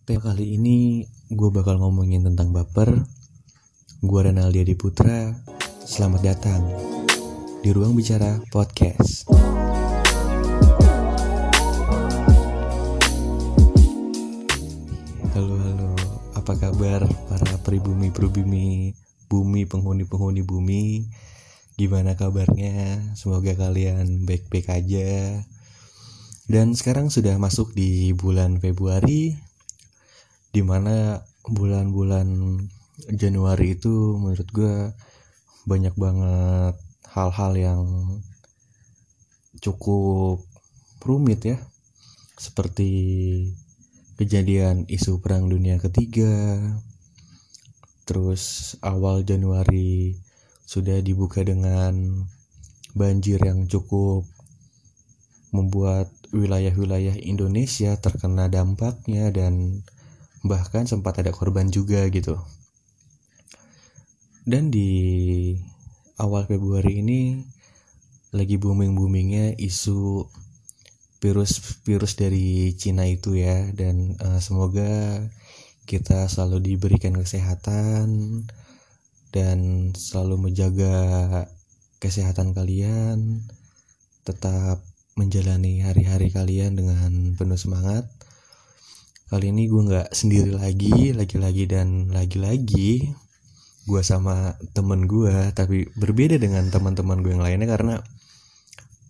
Tema kali ini gue bakal ngomongin tentang baper. Gue Renaldi Adi Putra. Selamat datang di Ruang Bicara Podcast. Halo halo, apa kabar para pribumi pribumi bumi penghuni penghuni bumi? Gimana kabarnya? Semoga kalian baik-baik aja. Dan sekarang sudah masuk di bulan Februari, di mana bulan-bulan Januari itu menurut gue banyak banget hal-hal yang cukup rumit ya. Seperti kejadian isu perang dunia ketiga. Terus awal Januari sudah dibuka dengan banjir yang cukup membuat wilayah-wilayah Indonesia terkena dampaknya dan bahkan sempat ada korban juga gitu. Dan di awal Februari ini lagi booming-boomingnya isu virus-virus dari Cina itu ya dan uh, semoga kita selalu diberikan kesehatan dan selalu menjaga kesehatan kalian tetap menjalani hari-hari kalian dengan penuh semangat kali ini gue nggak sendiri lagi lagi-lagi dan lagi-lagi gue sama temen gue tapi berbeda dengan teman-teman gue yang lainnya karena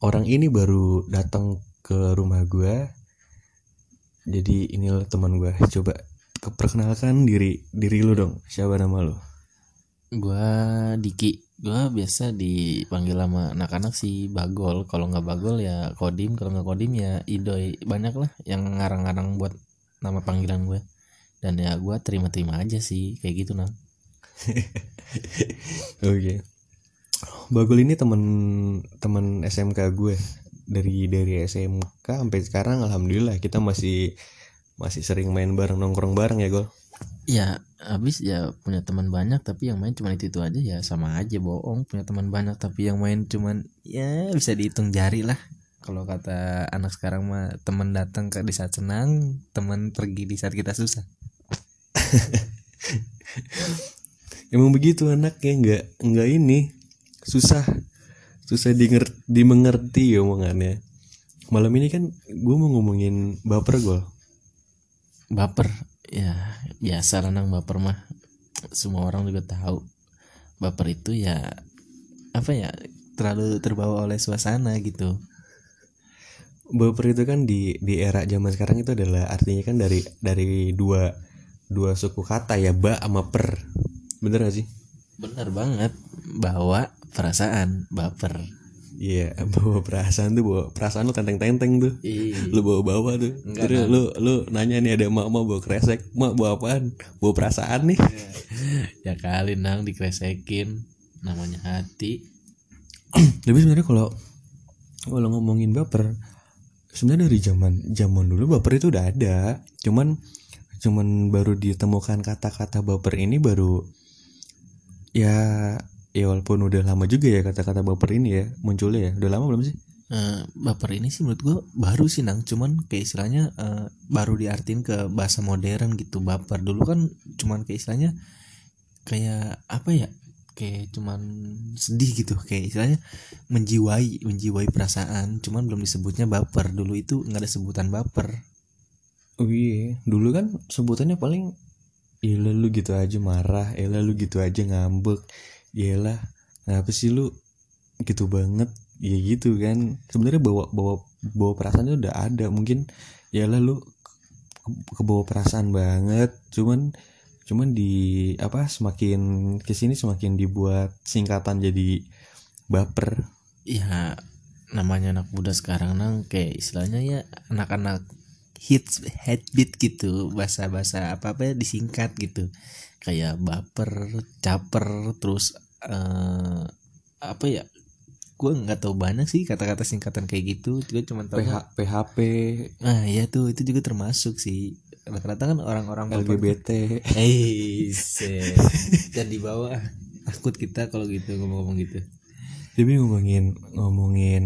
orang ini baru datang ke rumah gue jadi inilah teman gue coba perkenalkan diri diri lu dong. Siapa nama lu? Gue Diki. Gue biasa dipanggil sama anak-anak sih Bagol. Kalau nggak Bagol ya Kodim kalau nggak Kodim ya Idoy banyak lah yang ngarang-ngarang buat nama panggilan gue. Dan ya gue terima-terima aja sih kayak gitu nang oke. Okay. Bagol ini temen temen SMK gue. Dari dari SMK sampai sekarang alhamdulillah kita masih masih sering main bareng nongkrong bareng ya gol? Ya habis ya punya teman banyak tapi yang main cuma itu itu aja. Ya sama aja bohong punya teman banyak tapi yang main cuman ya bisa dihitung jari lah kalau kata anak sekarang mah teman datang ke di saat senang teman pergi di saat kita susah. Emang begitu anaknya nggak nggak ini susah. Susah dimengerti, dimengerti omongannya. Malam ini kan gue mau ngomongin baper gue baper ya biasa renang baper mah. Semua orang juga tahu. Baper itu ya apa ya terlalu terbawa oleh suasana gitu baper itu kan di di era zaman sekarang itu adalah artinya kan dari dari dua dua suku kata ya ba sama per bener gak sih bener banget bawa perasaan baper Iya, yeah, bawa perasaan tuh bawa perasaan lu tenteng-tenteng tuh. Iya. Lu bawa-bawa tuh. Enggak, Terus lu lu nanya nih ada mak-mak bawa kresek, mak bawa apaan? Bawa perasaan nih. ya kali nang dikresekin namanya hati. Tapi sebenarnya kalau kalau ngomongin baper, sebenarnya dari zaman zaman dulu baper itu udah ada. Cuman cuman baru ditemukan kata-kata baper ini baru ya ya walaupun udah lama juga ya kata-kata baper ini ya munculnya ya. Udah lama belum sih? Uh, baper ini sih menurut gue baru sih nang. Cuman kayak istilahnya uh, baru diartin ke bahasa modern gitu. Baper dulu kan cuman kayak istilahnya kayak apa ya kayak cuman sedih gitu kayak istilahnya menjiwai menjiwai perasaan cuman belum disebutnya baper dulu itu nggak ada sebutan baper oh iya dulu kan sebutannya paling ya lu gitu aja marah ya lu gitu aja ngambek Yalah, kenapa sih lu gitu banget? Ya gitu kan. Sebenarnya bawa bawa bawa perasaan itu udah ada. Mungkin ya lu ke, bawa perasaan banget. Cuman cuman di apa semakin ke sini semakin dibuat singkatan jadi baper. Ya namanya anak muda sekarang nang kayak istilahnya ya anak-anak hits headbeat gitu bahasa-bahasa apa apa disingkat gitu. Kayak baper caper terus uh, apa ya gue nggak tahu banyak sih kata-kata singkatan kayak gitu. Juga cuma tahu PH, PHP ah ya tuh itu juga termasuk sih rata-rata kan orang-orang LGBT eh dan di bawah takut kita kalau gitu ngomong-ngomong gitu. Jadi ngomongin ngomongin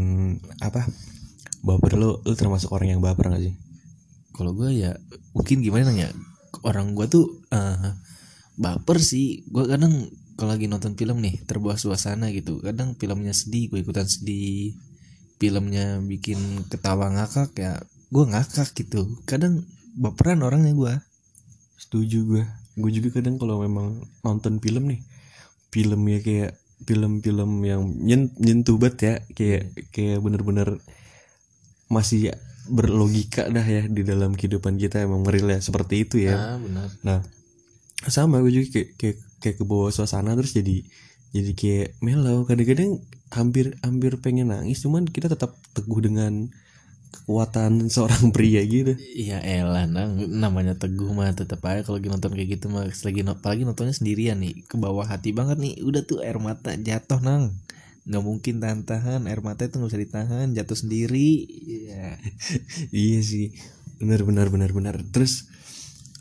apa? Baper lu lu termasuk orang yang baper gak sih? Kalau gue ya mungkin gimana ya orang gua tuh eh, baper sih. Gua kadang kalau lagi nonton film nih terbawa suasana gitu. Kadang filmnya sedih gue ikutan sedih. Filmnya bikin ketawa ngakak ya gue ngakak gitu. Kadang baperan orangnya gua. Setuju gue gue juga kadang kalau memang nonton film nih filmnya kayak film-film yang nyen- nyentuh banget ya kayak kayak bener-bener masih berlogika dah ya di dalam kehidupan kita emang real ya seperti itu ya. Ah benar. Nah sama gue juga kayak kayak kayak ke bawah suasana terus jadi jadi kayak mellow kadang-kadang hampir hampir pengen nangis cuman kita tetap teguh dengan kekuatan seorang pria gitu. Iya elah nang namanya teguh mah tetap aja kalau lagi nonton kayak gitu mah lagi apalagi nontonnya sendirian nih ke bawah hati banget nih udah tuh air mata jatuh nang. Nggak mungkin tahan tahan air mata itu nggak bisa ditahan jatuh sendiri. Iya. Iya sih. Benar benar benar benar. Terus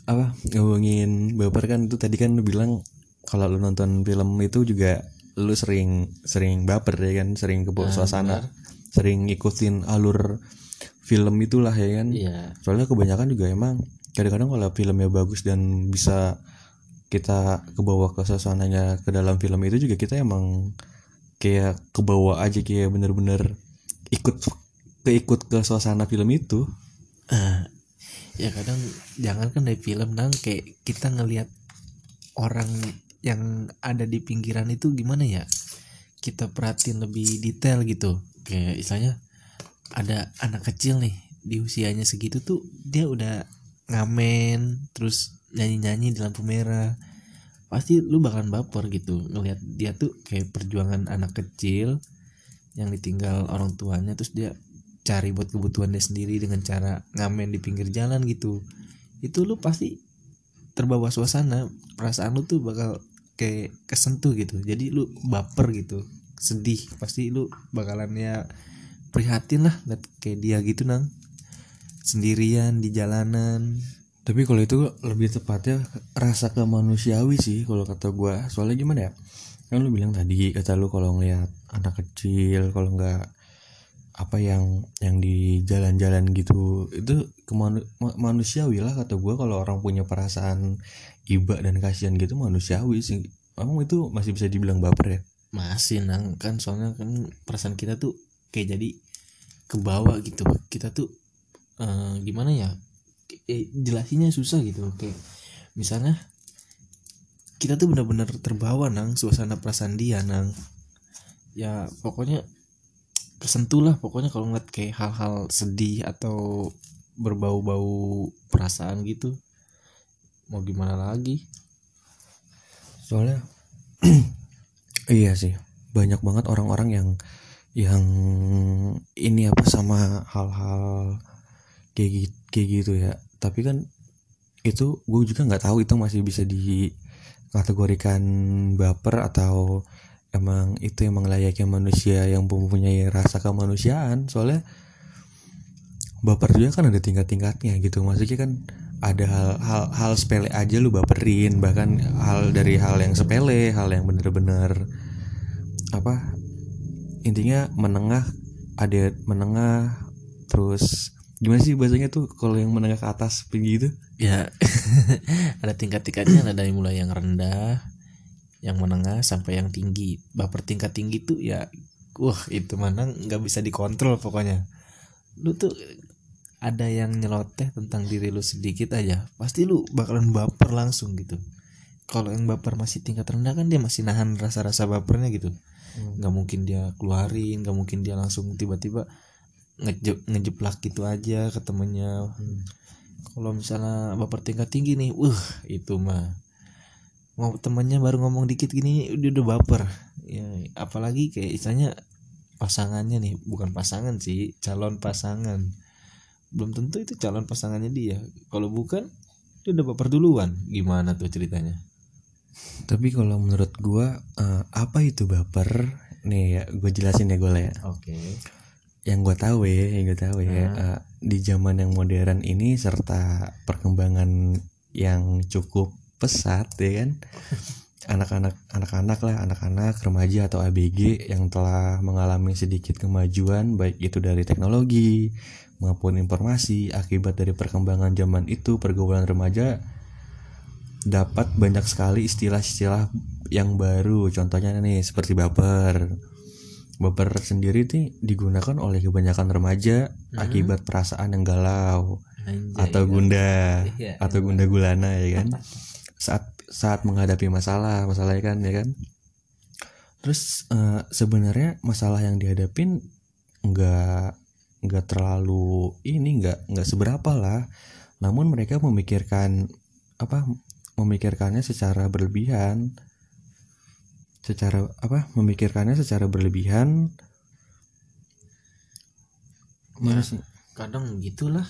apa ngomongin baper kan itu tadi kan lu bilang kalau lu nonton film itu juga lu sering sering baper ya kan sering ke bawah Nah, suasana benar. sering ngikutin alur film itulah ya kan? Iya. Soalnya kebanyakan juga emang kadang-kadang kalau filmnya bagus dan bisa kita kebawa ke suasananya ke dalam film itu juga kita emang kayak kebawa aja kayak bener-bener ikut keikut ke suasana film itu. Ah, ya kadang jangan kan dari film nang kayak kita ngelihat orang yang ada di pinggiran itu gimana ya? Kita perhatiin lebih detail gitu. Kayak istilahnya ada anak kecil nih di usianya segitu tuh dia udah ngamen terus nyanyi-nyanyi di lampu merah. Pasti lu bakalan baper gitu ngelihat dia tuh kayak perjuangan anak kecil yang ditinggal orang tuanya terus dia cari buat kebutuhan dia sendiri dengan cara ngamen di pinggir jalan gitu. Itu lu pasti terbawa suasana perasaan lu tuh bakal kayak kesentuh gitu. Jadi lu baper gitu sedih. Pasti lu bakalan ya prihatin lah liat kayak dia gitu nang. Sendirian di jalanan. Tapi kalau itu lebih tepatnya rasa kemanusiawi sih kalau kata gua. Soalnya gimana ya? Kan lu bilang tadi kata lu kalau ngeliat anak kecil kalau nggak apa yang yang di jalan-jalan gitu itu kemanu, ma- manusiawi lah kata gua. Kalau orang punya perasaan iba dan kasihan gitu manusiawi sih. Emang itu masih bisa dibilang baper ya? Masih nang. Kan soalnya kan perasaan kita tuh kayak jadi ke bawah gitu. Kita tuh eh, gimana ya? Eh, jelasinnya susah gitu kayak misalnya kita tuh benar-benar terbawa nang suasana perasaan dia nang. Ya pokoknya kesentuh lah pokoknya kalau ngeliat kayak hal-hal sedih atau berbau-bau perasaan gitu mau gimana lagi? Soalnya iya sih banyak banget orang-orang yang yang ini apa sama hal-hal kayak gitu, kayak gitu ya. Tapi kan itu gue juga nggak tahu itu masih bisa dikategorikan baper atau emang itu emang layaknya manusia yang mempunyai rasa kemanusiaan. Soalnya baper juga kan ada tingkat-tingkatnya gitu. Maksudnya kan ada hal, hal hal sepele aja lu baperin. Bahkan hal dari hal yang sepele hal yang bener-bener apa intinya menengah ada menengah terus gimana sih bahasanya tuh kalau yang menengah ke atas begitu ya ada tingkat-tingkatnya ada dari mulai yang rendah yang menengah sampai yang tinggi. Baper tingkat tinggi tuh ya wah itu mana nggak bisa dikontrol pokoknya. Lu tuh ada yang nyeloteh tentang diri lu sedikit aja pasti lu bakalan baper langsung gitu. Kalau yang baper masih tingkat rendah kan dia masih nahan rasa-rasa bapernya gitu nggak mungkin dia keluarin nggak mungkin dia langsung tiba-tiba ngejep ngejeplak gitu aja ke temennya. Kalau misalnya baper tingkat tinggi nih wah itu mah. Mau temannya baru ngomong dikit gini udah udah baper. Ya apalagi kayak istilahnya pasangannya nih bukan pasangan sih calon pasangan. Belum tentu itu calon pasangannya dia. Kalau bukan dia udah baper duluan. Gimana tuh ceritanya tapi kalau menurut gua eh, apa itu baper? Nih ya gue jelasin ya gue ya. Oke. Yang gue tahu ya yang gue tahu ya Hmm. eh, di zaman yang modern ini serta perkembangan yang cukup pesat ya kan? Anak-anak anak-anak lah anak-anak remaja atau ABG yang telah mengalami sedikit kemajuan baik itu dari teknologi maupun informasi akibat dari perkembangan zaman itu pergaulan remaja dapat banyak sekali istilah-istilah yang baru. Contohnya nih seperti baper. Baper sendiri nih digunakan oleh kebanyakan remaja akibat perasaan yang galau Anjay, atau gundah Iya, atau gundah gulana ya kan? Saat saat menghadapi masalah masalahnya kan ya kan? Terus eh, sebenarnya masalah yang dihadapin nggak nggak terlalu ini nggak nggak seberapa lah. Namun mereka memikirkan apa memikirkannya secara berlebihan. Secara apa memikirkannya secara berlebihan. Ya. Mas- kadang gitulah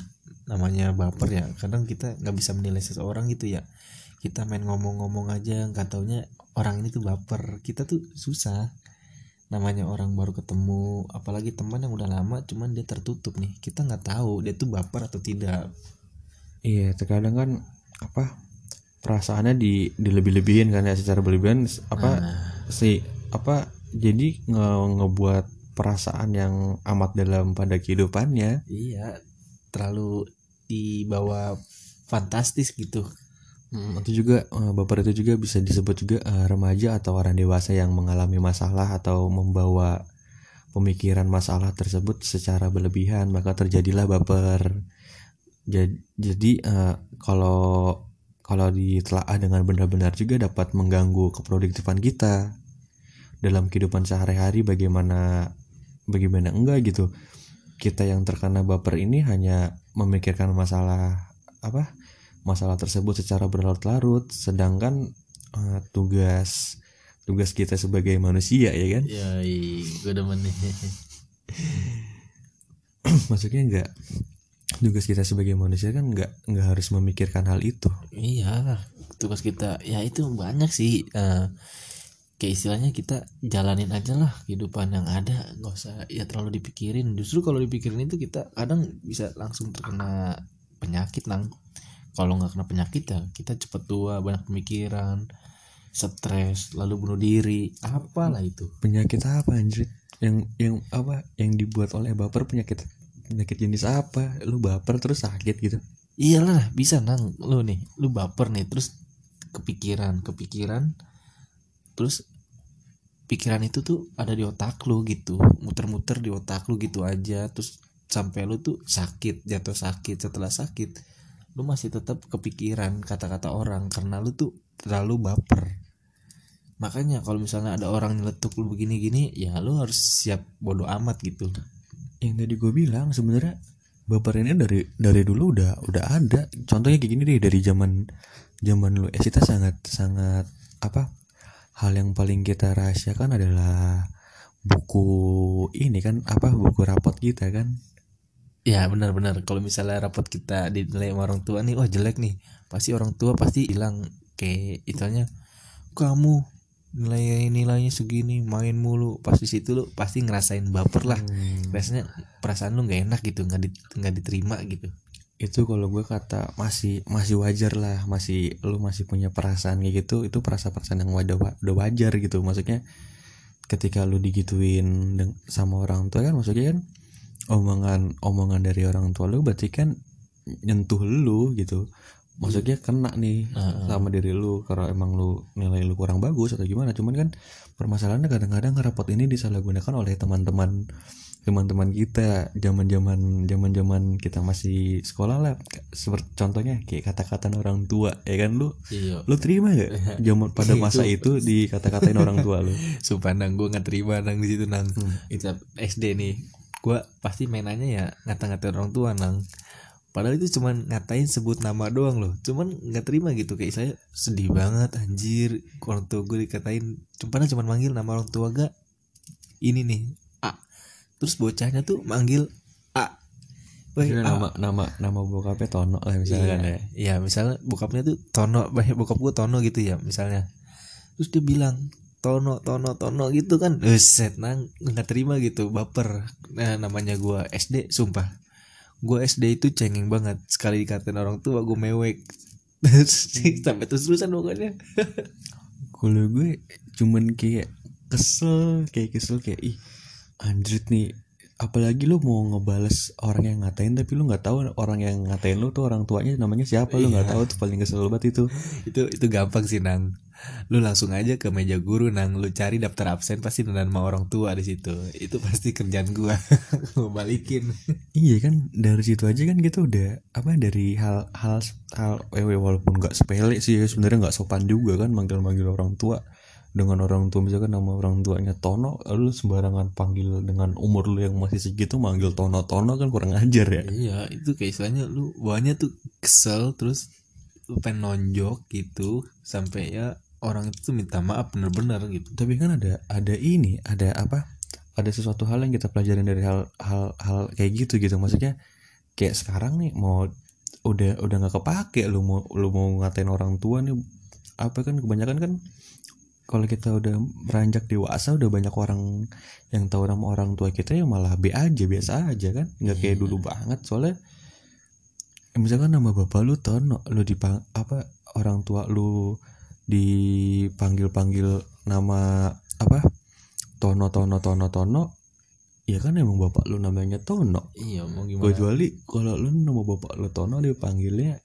namanya baper ya. Kadang kita nggak bisa menilai seseorang gitu ya. Kita main ngomong-ngomong aja nggak taunya orang ini tuh baper. Kita tuh susah. Namanya orang baru ketemu apalagi teman yang udah lama cuman dia tertutup nih. Kita nggak tahu dia tuh baper atau tidak. Iya, terkadang kan apa perasaannya di dilebih-lebihin kan ya secara berlebihan apa Nah, si apa jadi nge ngebuat perasaan yang amat dalam pada kehidupannya. iya terlalu dibawa fantastis gitu Hmm, itu juga eh, baper itu juga bisa disebut juga eh, remaja atau orang dewasa yang mengalami masalah atau membawa pemikiran masalah tersebut secara berlebihan maka terjadilah baper. Jadi, jadi eh, kalau kalau ditelaah dengan benar-benar juga dapat mengganggu keproduktifan kita dalam kehidupan sehari-hari bagaimana bagaimana enggak gitu. Kita yang terkena baper ini hanya memikirkan masalah apa masalah tersebut secara berlarut-larut sedangkan eh, tugas tugas kita sebagai manusia ya kan? Ya gue demen nih. Maksudnya enggak tugas kita sebagai manusia kan enggak enggak harus memikirkan hal itu Iya, tugas kita ya itu banyak sih. eh, kayak istilahnya kita jalanin aja lah kehidupan yang ada, nggak usah ya terlalu dipikirin. Justru kalau dipikirin itu kita kadang bisa langsung terkena penyakit nang. Kalau nggak kena penyakit ya kita cepet tua, banyak pemikiran, stres, lalu bunuh diri, apalah itu. penyakit apa anjir yang yang apa yang dibuat oleh baper penyakit penyakit jenis apa? Lu baper terus sakit gitu? Iyalah bisa nang. Lu nih, lu baper nih terus kepikiran, kepikiran terus pikiran itu tuh ada di otak lu gitu, muter-muter di otak lu gitu aja terus sampai lu tuh sakit, jatuh sakit, setelah sakit lu masih tetap kepikiran kata-kata orang karena lu tuh terlalu baper. Makanya kalau misalnya ada orang nyeletuk lu begini-gini, ya lu harus siap bodoh amat gitu. Yang tadi gue bilang sebenarnya baper ini dari dari dulu udah udah ada. Contohnya kayak gini deh dari zaman zaman lu eh kita sangat sangat apa hal yang paling kita rahasiakan adalah buku ini kan apa buku rapot kita kan. Ya benar-benar kalau misalnya rapot kita dinilai sama orang tua nih wah jelek nih. Pasti orang tua pasti bilang kayak istilahnya kamu nilai nilainya segini main mulu pasti situ lu pasti ngerasain baper lah. Rasanya perasaan lu nggak enak gitu nggak di, nggak diterima gitu. Itu kalau gue kata masih masih wajar lah masih lu masih punya perasaan kayak gitu itu perasaan perasaan yang wadah udah wajar gitu. Maksudnya ketika lu digituin sama orang tua kan maksudnya kan omongan omongan dari orang tua lu berarti kan nyentuh lu gitu maksudnya kena nih Heeh. sama diri lu kalau emang lu nilai lu kurang bagus atau gimana. Cuman kan permasalahannya kadang-kadang rapot ini disalahgunakan oleh teman-teman teman-teman kita. Zaman-zaman zaman-zaman kita masih sekolah lah. Seperti contohnya kayak kata-kata orang tua ya kan lu? Iya. Lu terima gak zaman pada masa itu dikata-katain orang tua lu? Sumpah nang gue nggak terima nang di situ nang. Hmm. itu SD nih. Gue pasti mainannya ya ngata-ngatain orang tua nang padahal itu cuman ngatain sebut nama doang loh. Cuman nggak terima gitu kayak saya sedih banget anjir. Orang tua gue dikatain cuma cuman manggil nama orang tua gak? Ini nih A. Terus bocahnya tuh manggil A. A. nama nama nama bokapnya Tono lah misalkan iya, ya. iya misalnya bokapnya tuh Tono banyak bokap gue Tono gitu ya misalnya. Terus dia bilang Tono Tono Tono gitu kan. Set nang nggak terima gitu baper. Nah namanya gue SD sumpah gue SD itu cengeng banget. Sekali dikatain orang tua gue mewek. Sampai terus terusan pokoknya. Kalau gue cuman kayak kesel kayak kesel kayak ih anjrit nih. Apalagi lu mau ngebales orang yang ngatain tapi lu nggak tahu orang yang ngatain lu tuh orang tuanya namanya siapa. Lu nggak Iya. tahu tuh paling kesel banget itu. Itu itu gampang sih nang lu langsung aja ke meja guru nang. Lu cari daftar absen pasti ada nama orang tua di situ. Itu pasti kerjaan gua. Mau balikin. Iya kan dari situ aja kan kita udah apa dari hal hal hal eh, walaupun nggak sepele sih ya, sebenarnya nggak sopan juga kan manggil manggil orang tua. Dengan orang tua misalkan nama orang tuanya Tono lu sembarangan panggil dengan umur lu yang masih segitu manggil Tono Tono kan kurang ajar ya. Iya itu kayak istilahnya lu bawahnya tuh kesel terus lu pengen nonjok gitu sampai ya orang itu minta maaf bener-bener gitu. Tapi kan ada ada ini ada apa ada sesuatu hal yang kita pelajarin dari hal hal hal kayak gitu gitu. Maksudnya kayak sekarang nih mau udah udah nggak kepake lu mau lu mau ngatain orang tua nih apa kan kebanyakan kan kalau kita udah beranjak dewasa udah banyak orang yang tahu nama orang tua kita ya malah B aja biasa aja kan. Nggak kayak dulu banget soalnya misalkan nama bapak lu Tono lu dipang apa orang tua lu dipanggil panggil nama apa Tono Tono Tono Tono ya kan emang bapak lu namanya Tono iya mau gimana kecuali kalau lu nama bapak lu Tono dipanggilnya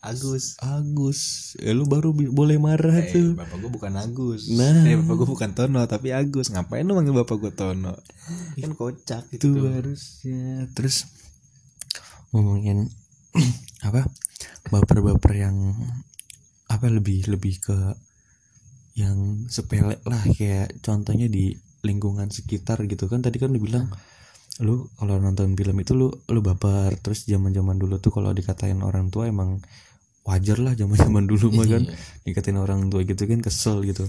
Agus Agus ya lu baru boleh marah Eh, tuh bapak gue bukan Agus. Nah. Eh, bapak gue bukan Tono, tapi Agus. Ngapain lu manggil bapak gue Tono? Kan kocak itu gitu. harusnya terus ngomongin apa baper-baper yang apa lebih lebih ke yang sepele lah. Kayak contohnya di lingkungan sekitar gitu kan. Tadi kan lu bilang lu kalau nonton film itu lu lu baper. Terus zaman-zaman dulu tuh kalau dikatain orang tua emang wajar lah zaman-zaman dulu mah kan. Iya. dikatain orang tua gitu kan kesel gitu.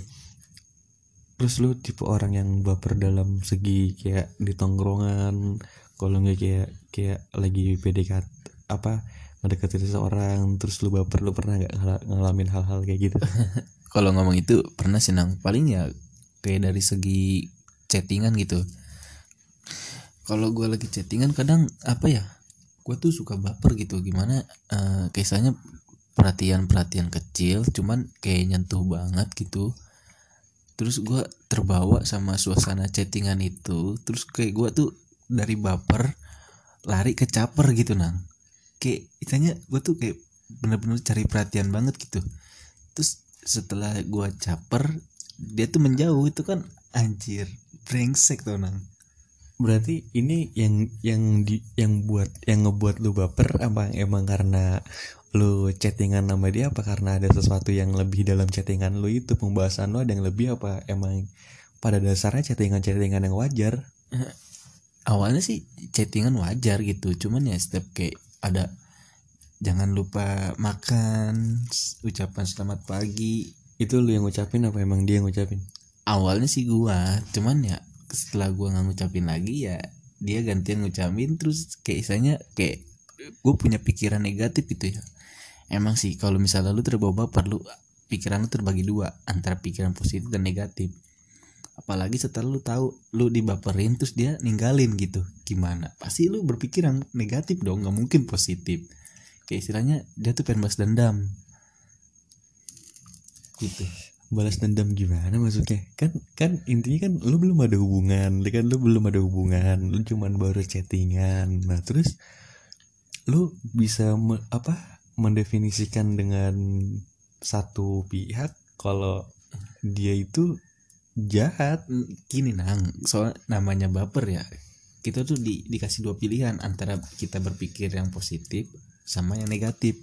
Terus lu tipe orang yang baper dalam segi kayak di tongkrongan kalau nggak kayak kayak lagi PDKT apa mendekati seseorang terus lu baper lu pernah nggak ngala- ngalamin hal-hal kayak gitu Kalau ngomong itu pernah sih nang. Paling ya kayak dari segi chattingan gitu. Kalau gue lagi chattingan kadang apa ya? Gue tuh suka baper gitu. Gimana? eh kisahnya perhatian-perhatian kecil, cuman kayak nyentuh banget gitu. Terus gue terbawa sama suasana chattingan itu. Terus kayak gue tuh dari baper lari ke caper gitu nang. Kayak istilahnya gue tuh kayak bener-bener cari perhatian banget gitu. Terus setelah gue caper dia tuh menjauh itu kan anjir brengsek tuh nang. berarti ini yang yang di yang buat yang ngebuat lu baper apa? Emang karena lu chattingan sama dia apa? Karena ada sesuatu yang lebih dalam chattingan lu itu? Pembahasan lu ada yang lebih apa? Emang pada dasarnya chattingan-chattingan yang wajar. Awalnya sih chattingan wajar gitu. Cuman ya setiap kayak ada jangan lupa makan ucapan selamat pagi. Itu lu yang ngucapin apa emang dia yang ngucapin? Awalnya sih gua cuman ya setelah gua nggak ngucapin lagi ya dia gantian ngucapin terus kayak istilahnya kayak gue punya pikiran negatif gitu ya. Emang sih kalau misalnya lu terbawa baper lu pikiran lu terbagi dua antara pikiran positif dan negatif apalagi setelah lu tahu lu dibaperin terus dia ninggalin gitu. Gimana? Pasti lu berpikiran negatif dong nggak mungkin positif. Kayak istilahnya dia tuh pengen balas dendam. Gitu. Balas dendam gimana maksudnya? Kan kan intinya kan lu belum ada hubungan kan? Lu belum ada hubungan lu cuman baru chattingan. Nah terus lu bisa me- apa mendefinisikan dengan satu pihak kalau dia itu jahat. Mm, gini nang. Soal namanya baper ya kita tuh di, dikasih dua pilihan antara kita berpikir yang positif sama yang negatif.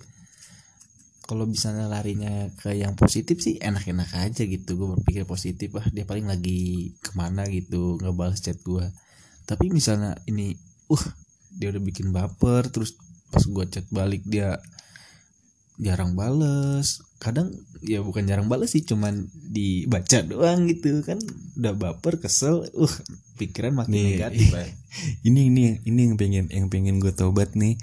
Kalau misalnya larinya ke yang positif sih enak-enak aja gitu. Gue berpikir positif ah dia paling lagi ke mana gitu nggak balas chat gue tapi misalnya ini uh dia udah bikin baper terus pas gue chat balik dia jarang bales. Kadang ya bukan jarang bales sih cuman dibaca doang gitu kan. Udah baper kesel uh pikiran makin Nih. negatif. Bay. ini ini ini yang pengen yang pengen gue tobat nih.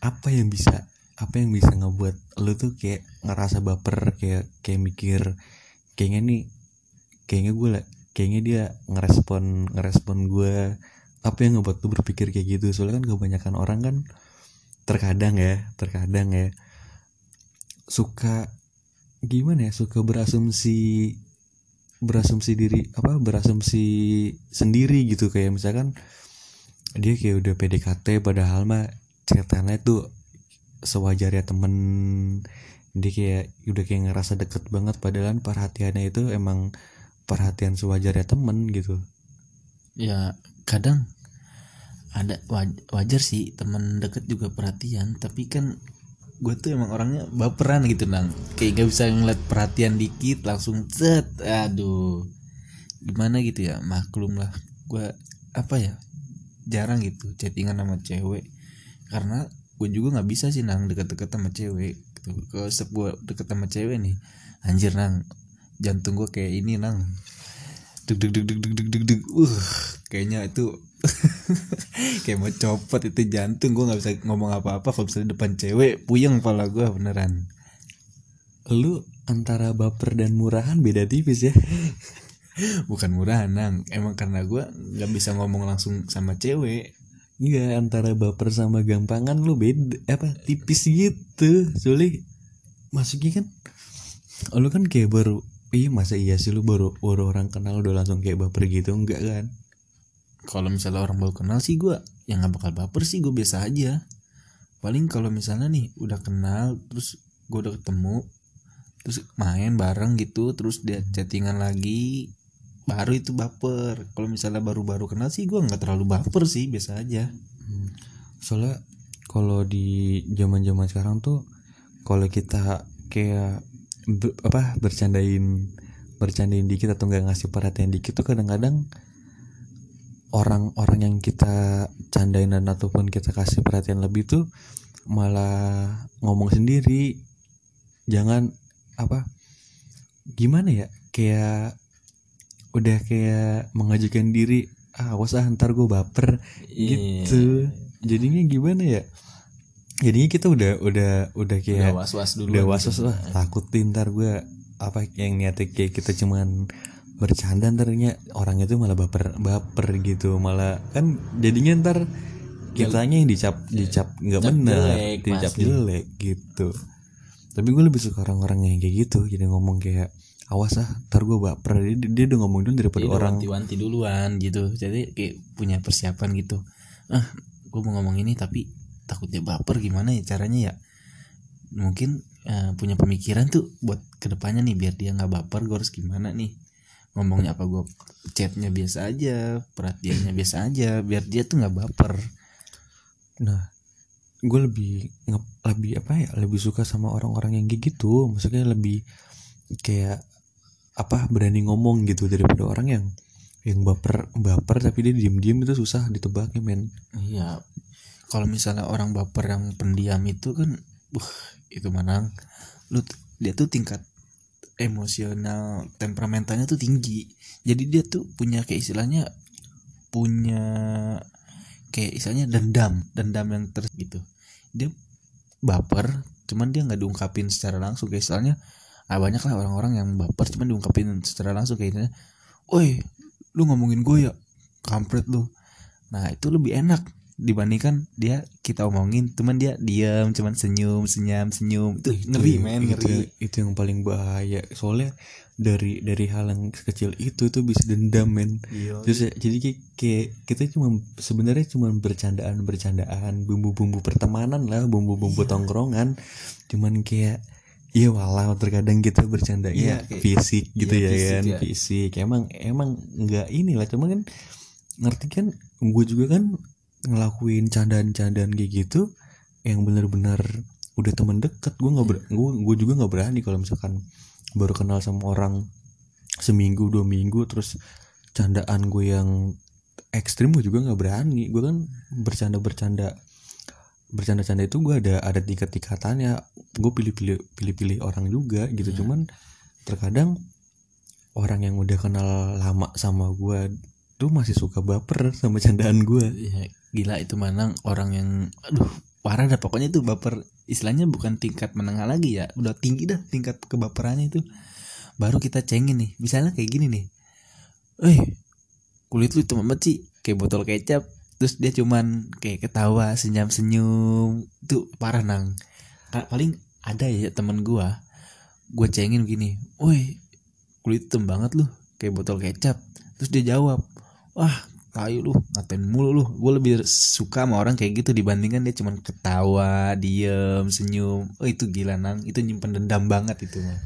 Apa yang bisa apa yang bisa ngebuat lu tuh kayak ngerasa baper kayak kayak mikir kayaknya nih kayaknya gue lah kayaknya dia ngerespon ngerespon gue apa yang ngebuat lu berpikir kayak gitu? Soalnya kan kebanyakan orang kan terkadang ya terkadang ya suka gimana ya suka berasumsi berasumsi diri apa berasumsi sendiri gitu. Kayak misalkan dia kayak udah PDKT padahal mah ceritanya tuh sewajarnya temen. Dia kayak udah kayak ngerasa deket banget padahal perhatiannya itu emang perhatian sewajarnya temen gitu. Ya kadang ada waj- wajar sih teman deket juga perhatian tapi kan gue tuh emang orangnya baperan gitu nang. Kayak gak bisa ngeliat perhatian dikit langsung cet aduh. Gimana gitu ya maklum lah. Gue apa ya jarang gitu chattingan sama cewek. Karena gue juga nggak bisa sih nang deket-deket sama cewek gitu. Kalau setiap gue deket sama cewek nih anjir nang jantung gue kayak ini nang. Deg deg deg deg deg deg deg uh kayaknya itu kayak mau copot itu jantung gue nggak bisa ngomong apa-apa kalau misalnya depan cewek puyeng kepala gue beneran. Lu antara baper dan murahan beda tipis ya. Bukan murahan nang. Emang karena gue nggak bisa ngomong langsung sama cewek. Iya antara baper sama gampangan lu beda apa tipis gitu. Soalnya masuknya kan oh, lu kan kayak baru iya masa iya sih lu baru baru orang kenal udah langsung kayak baper gitu? Enggak kan kalau misalnya orang baru kenal sih gue yang nggak bakal baper sih gue biasa aja. Paling kalau misalnya nih udah kenal terus gue udah ketemu terus main bareng gitu terus dia chattingan lagi baru itu baper. Kalau misalnya baru-baru kenal sih gue nggak terlalu baper sih biasa aja. Soalnya kalau di zaman zaman sekarang tuh kalau kita kayak be- apa bercandain bercandain dikit atau nggak ngasih perhatian dikit tuh kadang-kadang orang-orang yang kita candain dan ataupun kita kasih perhatian lebih tuh malah ngomong sendiri. Jangan apa gimana ya kayak udah kayak mengajukan diri ah awas ah ntar gue baper gitu. Jadinya gimana ya? Jadinya kita udah udah udah udah kayak was was dulu udah was was lah takut nih ntar gue apa yang niatnya kayak kita cuman bercanda ntarnya orang itu malah baper baper gitu. Malah kan jadinya ntar kitanya yang dicap dicap nggak benar jelek, dicap pasti. jelek gitu. Tapi gue lebih suka orang-orang yang kayak gitu jadi ngomong kayak awas ah ntar gue baper. Dia, dia udah ngomong dulu daripada orang wanti-wanti duluan gitu. Jadi kayak punya persiapan gitu. Ah gue mau ngomong ini tapi takutnya baper gimana ya caranya ya? Mungkin eh, punya pemikiran tuh buat ke depannya nih biar dia nggak baper gue harus gimana nih ngomongnya apa gue chatnya biasa aja perhatiannya biasa aja biar dia tuh nggak baper Nah, gue lebih nge- lebih apa ya? Lebih suka sama orang-orang yang kayak gitu. Maksudnya lebih kayak apa berani ngomong gitu daripada orang yang yang baper baper tapi dia diem-diem itu susah ditebaknya men. iya kalau misalnya orang baper yang pendiam itu kan uh itu manang lu dia tuh tingkat emosional temperamentalnya tuh tinggi. Jadi dia tuh punya kayak istilahnya punya kayak istilahnya dendam dendam yang terus gitu. Dia baper cuman dia nggak diungkapin secara langsung. Kayak istilahnya ah banyak lah orang-orang yang baper cuman diungkapin secara langsung. Kayak istilahnya oi lu ngomongin gue ya? Kampret lu. Nah itu lebih enak dibandingkan dia kita omongin cuman dia diam cuman senyum senyum senyum. Itu ngeri men itu, ngeri. itu yang paling bahaya. Soalnya dari dari hal yang kecil itu tuh bisa dendam men. Terus ya, jadi kayak, kayak kita cuma sebenarnya cuma bercandaan bercandaan bumbu-bumbu pertemanan lah bumbu-bumbu tongkrongan. Cuman kayak Iya walau terkadang kita bercandanya Iya, kayak- fisik gitu iya, ya fisik, kan? ya. fisik. Emang emang nggak inilah cuma kan ngerti kan gue juga kan ngelakuin candaan-candaan kayak gitu yang benar-benar udah temen deket. Gue nggak ber gue gue juga nggak berani kalau misalkan baru kenal sama orang seminggu dua minggu terus candaan gue yang ekstrim gue juga nggak berani. Gue kan bercanda bercanda bercanda-canda itu gue ada ada tingkat tingkatannya gue pilih-pilih pilih-pilih orang juga gitu. Iya. cuman terkadang orang yang udah kenal lama sama gue tuh masih suka baper sama candaan gue ya, gila itu manang orang yang aduh parah dah pokoknya itu baper. Istilahnya bukan tingkat menengah lagi ya udah tinggi dah tingkat kebaperannya itu. Baru kita cengin nih misalnya kayak gini nih. Eh kulit lu itu banget sih kayak botol kecap terus dia cuman kayak ketawa senyum senyum itu parah nang. Paling ada ya temen gua gue cengin gini woi kulit hitam banget lu kayak botol kecap. Terus dia jawab wah tahu lu ngatain mulu lu. Gue lebih suka sama orang kayak gitu dibandingkan dia cuman ketawa diem senyum. Oh itu gila nang. Itu nyimpen dendam banget itu mah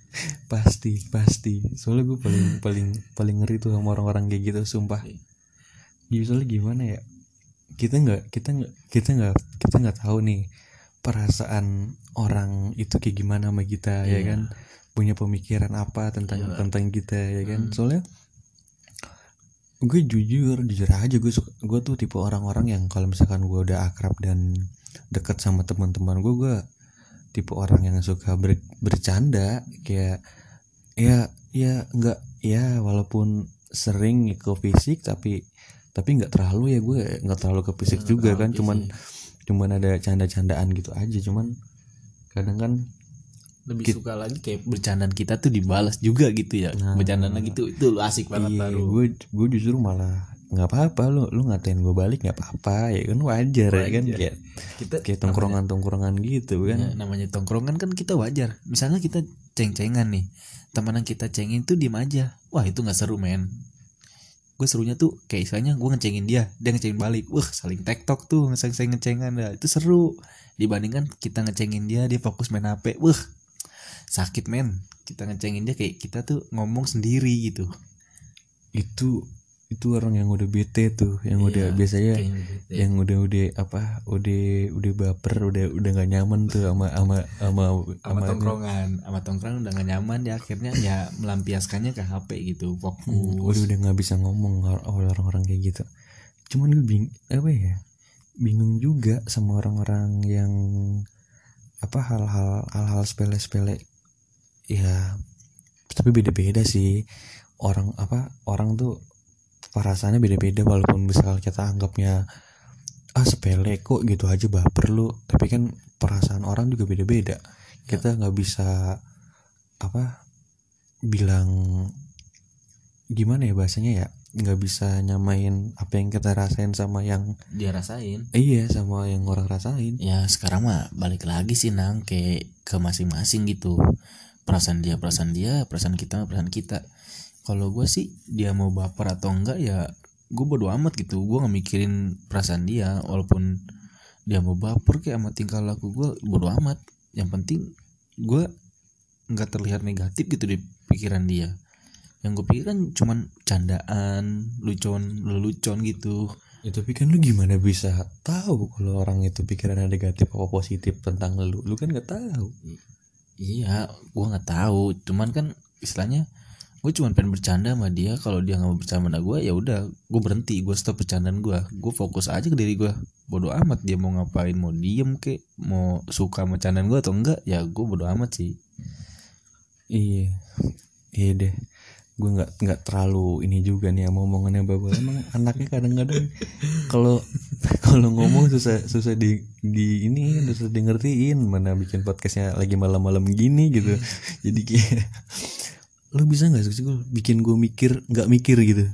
pasti pasti. Soalnya gue paling paling paling ngeri tuh sama orang-orang kayak gitu sumpah. Ya, soalnya gimana ya? Kita nggak kita nggak kita nggak kita nggak tahu nih perasaan orang itu kayak gimana sama kita ya Iya. kan? Punya pemikiran apa tentang Iya. tentang kita ya kan? Hmm. soalnya gue jujur jujur aja gue suka gue tuh tipe orang-orang yang kalau misalkan gue udah akrab dan deket sama teman-teman gue gue tipe orang yang suka ber- bercanda. Kayak ya ya nggak ya walaupun sering ke fisik tapi tapi nggak terlalu ya gue nggak terlalu ke fisik Nggak juga kan. cuman fisik. cuman ada canda-candaan gitu aja. Cuman kadang kan lebih suka lagi. kayak bercandaan kita tuh dibalas juga gitu ya. Nah. bercandaan lagi tuh itu asik banget iya, baru. gue gue justru malah nggak apa-apa lu lu ngatain gue balik nggak apa-apa ya kan? Wajar, ya kan? Wajar. kayak kita kayak tongkrongan tongkrongan gitu namanya, kan? ya, namanya tongkrongan kan kita wajar. Misalnya kita ceng-cengan nih teman yang kita cengin tuh diem aja. Wah itu nggak seru men. Gue serunya tuh kayak istilahnya gue ngecengin dia dia ngecengin balik. Wah saling tektok tuh ngeceng ngecengan dah itu seru. Dibandingkan kita ngecengin dia dia fokus main hp. Wah sakit men. Kita ngecengin dia kayak kita tuh ngomong sendiri gitu. Itu itu orang yang udah bete tuh yang Iya, udah biasanya ya. yang udah udah apa udah udah baper udah udah nggak nyaman tuh sama sama sama sama tongkrongan. Sama tongkrongan udah gak nyaman dia akhirnya ya melampiaskannya ke HP gitu fokus. Hmm, udah udah nggak bisa ngomong or- orang-orang kayak gitu. Cuman gue bing apa ya bingung juga sama orang-orang yang apa hal-hal hal-hal sepele-sepele ya tapi beda-beda sih. Orang apa orang tuh perasaannya beda-beda walaupun misal kita anggapnya ah sepele kok gitu aja baper lu. Tapi kan perasaan orang juga beda-beda. Kita nggak bisa apa bilang gimana ya bahasanya ya nggak bisa nyamain apa yang kita rasain sama yang dia rasain. Iya sama yang orang rasain. Ya sekarang mah balik lagi sih nang kayak ke masing-masing gitu perasaan dia perasaan dia perasaan kita perasaan kita. Kalau gue sih dia mau baper atau enggak ya gue bodo amat gitu. Gue nggak mikirin perasaan dia walaupun dia mau baper kayak sama tingkah laku gue bodo amat. Yang penting gue nggak terlihat negatif gitu di pikiran dia. Yang gue pikir kan cuman candaan lucon lelucon gitu. Ya tapi kan lu gimana bisa tahu kalau orang itu pikirannya negatif apa positif tentang lu? Lu kan nggak tahu Iya, gua nggak tahu. Cuman kan istilahnya gue cuma pengen bercanda sama dia. Kalau dia nggak mau bercanda sama gue, ya udah, gue berhenti. Gue stop bercandaan gue. Gue fokus aja ke diri gue. Bodoh amat dia mau ngapain, mau diem kek, mau suka sama candaan gue atau enggak, ya gue bodoh amat sih. iya iya deh gue nggak nggak terlalu ini juga nih sama omongannya bapak emang anaknya kadang-kadang kalau kalau ngomong susah susah di di ini susah di ngertiin mana bikin podcastnya lagi malam-malam gini gitu. Jadi kayak lu bisa nggak sih gue bikin gue mikir nggak mikir gitu?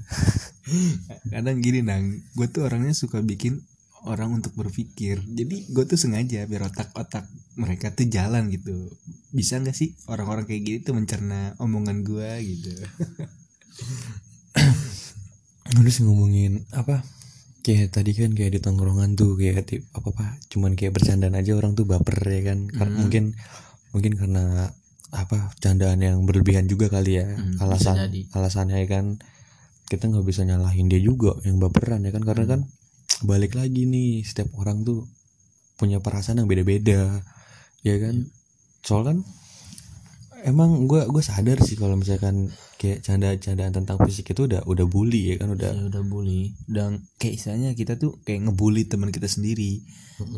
Kadang gini nang, gue tuh orangnya suka bikin orang untuk berpikir. Jadi gue tuh sengaja biar otak-otak mereka tuh jalan gitu. Bisa nggak sih orang-orang kayak gini tuh mencerna omongan gue gitu? terus ngomongin apa kayak tadi kan kayak di tongkrongan tuh kayak tip apa apa cuman kayak bercandaan aja orang tuh baper ya kan Karena Hmm. mungkin mungkin karena apa candaan yang berlebihan juga kali ya Hmm, alasan alasannya ya kan kita nggak bisa nyalahin dia juga yang baperan ya kan karena Hmm. kan balik lagi nih setiap orang tuh punya perasaan yang beda-beda ya kan? Soal kan emang gue gue sadar sih kalau misalkan kayak canda-candaan tentang fisik itu udah udah bully ya kan? Udah ya udah bully. Dan kayak istilahnya kita tuh kayak ngebully teman kita sendiri.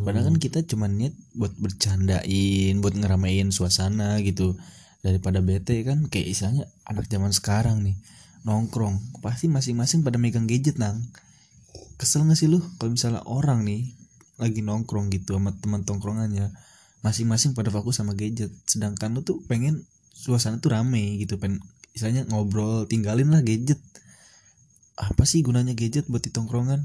Padahal kan kita cuma niat buat bercandain buat ngeramein suasana gitu. Daripada bete kan kayak istilahnya anak zaman sekarang nih nongkrong. Pasti masing-masing pada megang gadget nang kesel gak sih lu kalau misalnya orang nih lagi nongkrong gitu sama teman tongkrongannya masing-masing pada fokus sama gadget sedangkan lu tuh pengen suasana tuh rame gitu pengen istilahnya ngobrol tinggalin lah gadget. Apa sih gunanya gadget buat di tongkrongan?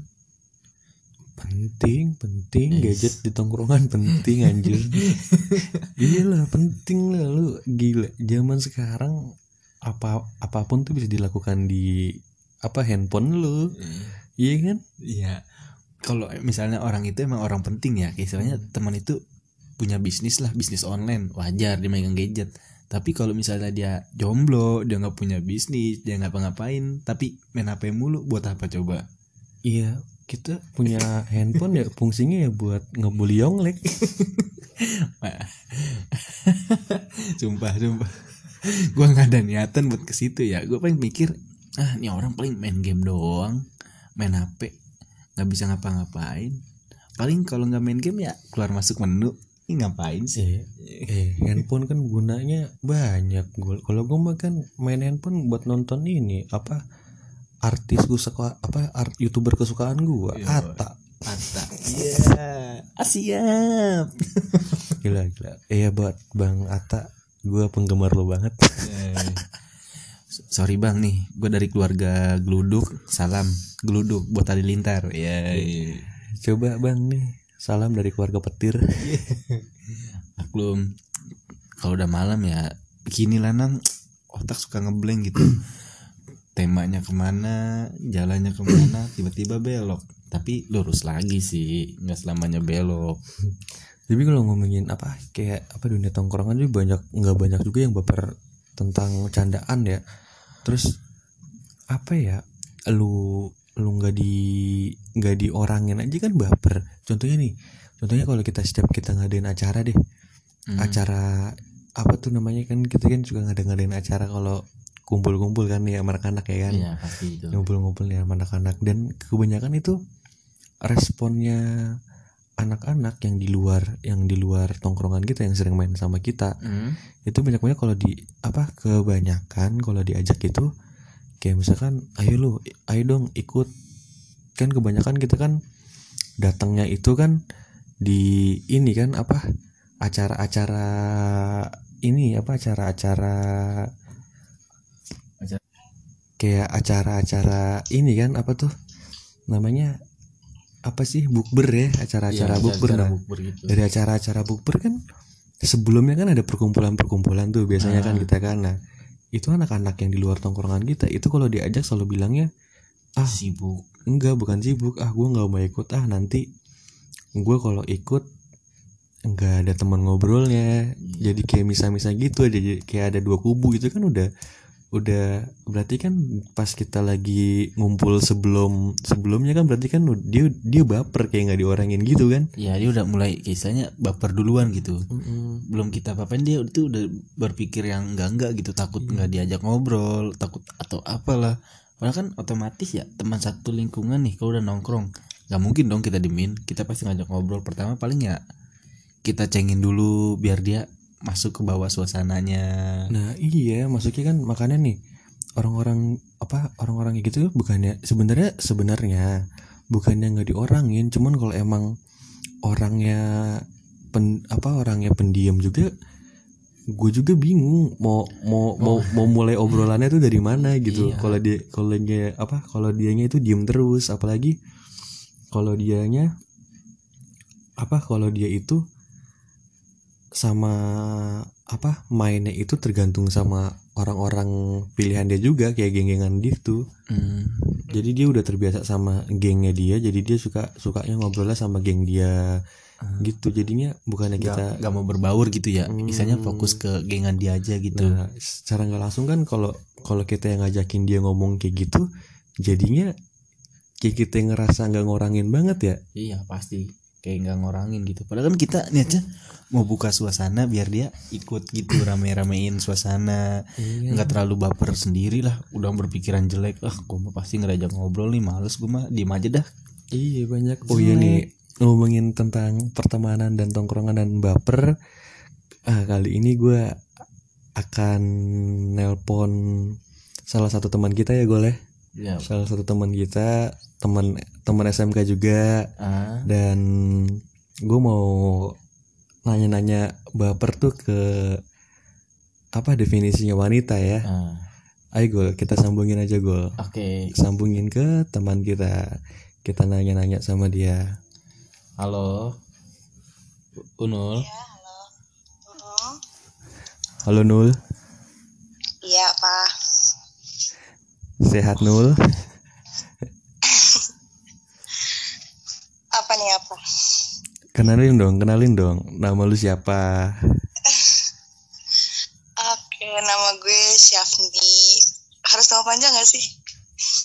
Penting penting Yes. gadget di tongkrongan penting anjir iyalah penting lah lu gila. Zaman sekarang apa apa pun tuh bisa dilakukan di apa handphone lu iya kan Iya. Kalau misalnya orang itu emang orang penting ya, istilahnya teman itu punya bisnis lah, bisnis online, wajar dia megang gadget. Tapi kalau misalnya dia jomblo, dia nggak punya bisnis, dia nggak ngapain, tapi main HP mulu, buat apa coba? iya kita punya handphone ya fungsinya ya buat ngebully yonglek sumpah, sumpah. Gua nggak ada niatan buat ke situ ya. Gue paling mikir, ah ini orang paling main game doang, main HP, nggak bisa ngapa-ngapain. Paling kalau nggak main game ya keluar masuk menu. Ini ngapain sih? eh, eh handphone kan gunanya banyak gue kalau gue mah kan main handphone buat nonton ini apa artis gue suka apa art youtuber kesukaan gue Iya. Ata Ata. Iya. Ah, siap. gila gila iya buat bang Ata gue penggemar lo banget Eh, Sorry bang nih, gue dari keluarga Gluduk, salam Gluduk buat tali lintar. Ya, coba bang nih salam dari keluarga petir maklum. Kalau udah malam ya, begini lanang otak suka ngeblank gitu. Temanya ke mana, jalannya ke mana, tiba-tiba belok. Tapi lurus lagi sih, nggak selamanya belok. tapi kalau ngomongin apa kayak apa dunia tongkrongan juga banyak nggak banyak juga yang baper tentang candaan ya terus apa ya lu lu nggak di nggak diorangin aja kan baper contohnya nih contohnya kalau kita setiap kita ngadain acara deh Hmm. acara apa tuh namanya kan kita kan juga ngada ngadain acara kalau kumpul-kumpul kan ya anak-anak ya kan Iya pasti itu. ngumpul-ngumpul ya anak-anak dan kebanyakan itu responnya anak-anak yang di luar yang di luar tongkrongan kita yang sering main sama kita Hmm. itu banyak banyak kalau di apa kebanyakan kalau diajak itu kayak misalkan ayo lu ayo dong ikut kan kebanyakan kita kan datangnya itu kan di ini kan apa acara-acara ini apa acara-acara Acara- kayak acara-acara ini kan apa tuh namanya apa sih bukber ya acara-acara Iya, bukber acara nah bukber gitu. dari acara-acara bukber kan sebelumnya kan ada perkumpulan-perkumpulan tuh biasanya kan Ah. kita kan nah itu anak-anak yang di luar tongkrongan kita itu kalau diajak selalu bilangnya ah Sibuk. enggak bukan sibuk ah gue nggak mau ikut ah nanti gue kalau ikut enggak ada teman ngobrolnya Iya. jadi kayak misa-misa gitu aja kayak ada dua kubu itu kan udah udah berarti kan pas kita lagi ngumpul sebelum sebelumnya kan berarti kan dia dia baper kayak nggak diorangin gitu kan? Ya dia udah mulai kisahnya baper duluan gitu. belum kita apa-apain dia itu udah berpikir yang enggak enggak gitu. Takut nggak diajak ngobrol takut atau apalah. Padahal kan otomatis ya teman satu lingkungan nih kalau udah nongkrong nggak mungkin dong kita dimin kita pasti ngajak ngobrol. Pertama paling ya kita cengin dulu biar dia masuk ke bawah suasananya. Nah iya maksudnya kan makanya nih orang-orang apa orang-orang gitu bukannya sebenarnya sebenarnya bukannya nggak diorangin cuman kalau emang orangnya pen, apa orangnya pendiam juga gue juga bingung mau mau mau mau mulai obrolannya tuh dari mana gitu. Iya. kalau dia kalau dia apa kalau dianya itu diem terus apalagi kalau dianya apa kalau dia itu sama apa mainnya itu tergantung sama orang-orang pilihan dia juga kayak geng-gengan gitu Hmm, jadi dia udah terbiasa sama gengnya dia jadi dia suka sukanya ngobrolnya sama geng dia gitu. Jadinya bukannya nggak kita nggak mau berbaur gitu ya? Hmm. misalnya fokus ke gengan dia aja gitu. Nah secara nggak langsung kan kalau kalau kita yang ngajakin dia ngomong kayak gitu jadinya kayak kita ngerasa nggak ngorangin banget ya? Iya pasti kayak nggak ngorangin gitu. Padahal kan kita niatnya mau buka suasana biar dia ikut gitu rame-ramein suasana. Nggak terlalu baper sendiri lah. Udah berpikiran jelek. Ah, gue mah pasti ngerajak ngobrol nih. Males gue mah diem aja dah. Iya banyak. Oh iya nih ngomongin tentang pertemanan dan tongkrongan dan baper. Ah, kali ini gue akan nelpon salah satu teman kita ya Gol ya. Ya. Salah satu teman kita, teman teman SMK juga Ah, dan gue mau nanya-nanya baper tuh ke apa definisinya wanita ya. ah. Ayo Gol, kita sambungin aja Gol. Oke. Sambungin ke teman kita. Kita nanya-nanya sama dia. Halo. Unul. Hmm, Halo Nul, Iya, Pak. Sehat Nul. apa nih apa? Kenalin dong, kenalin dong. Nama lu siapa? Oke, nama gue Syafni. Harus nama panjang gak sih?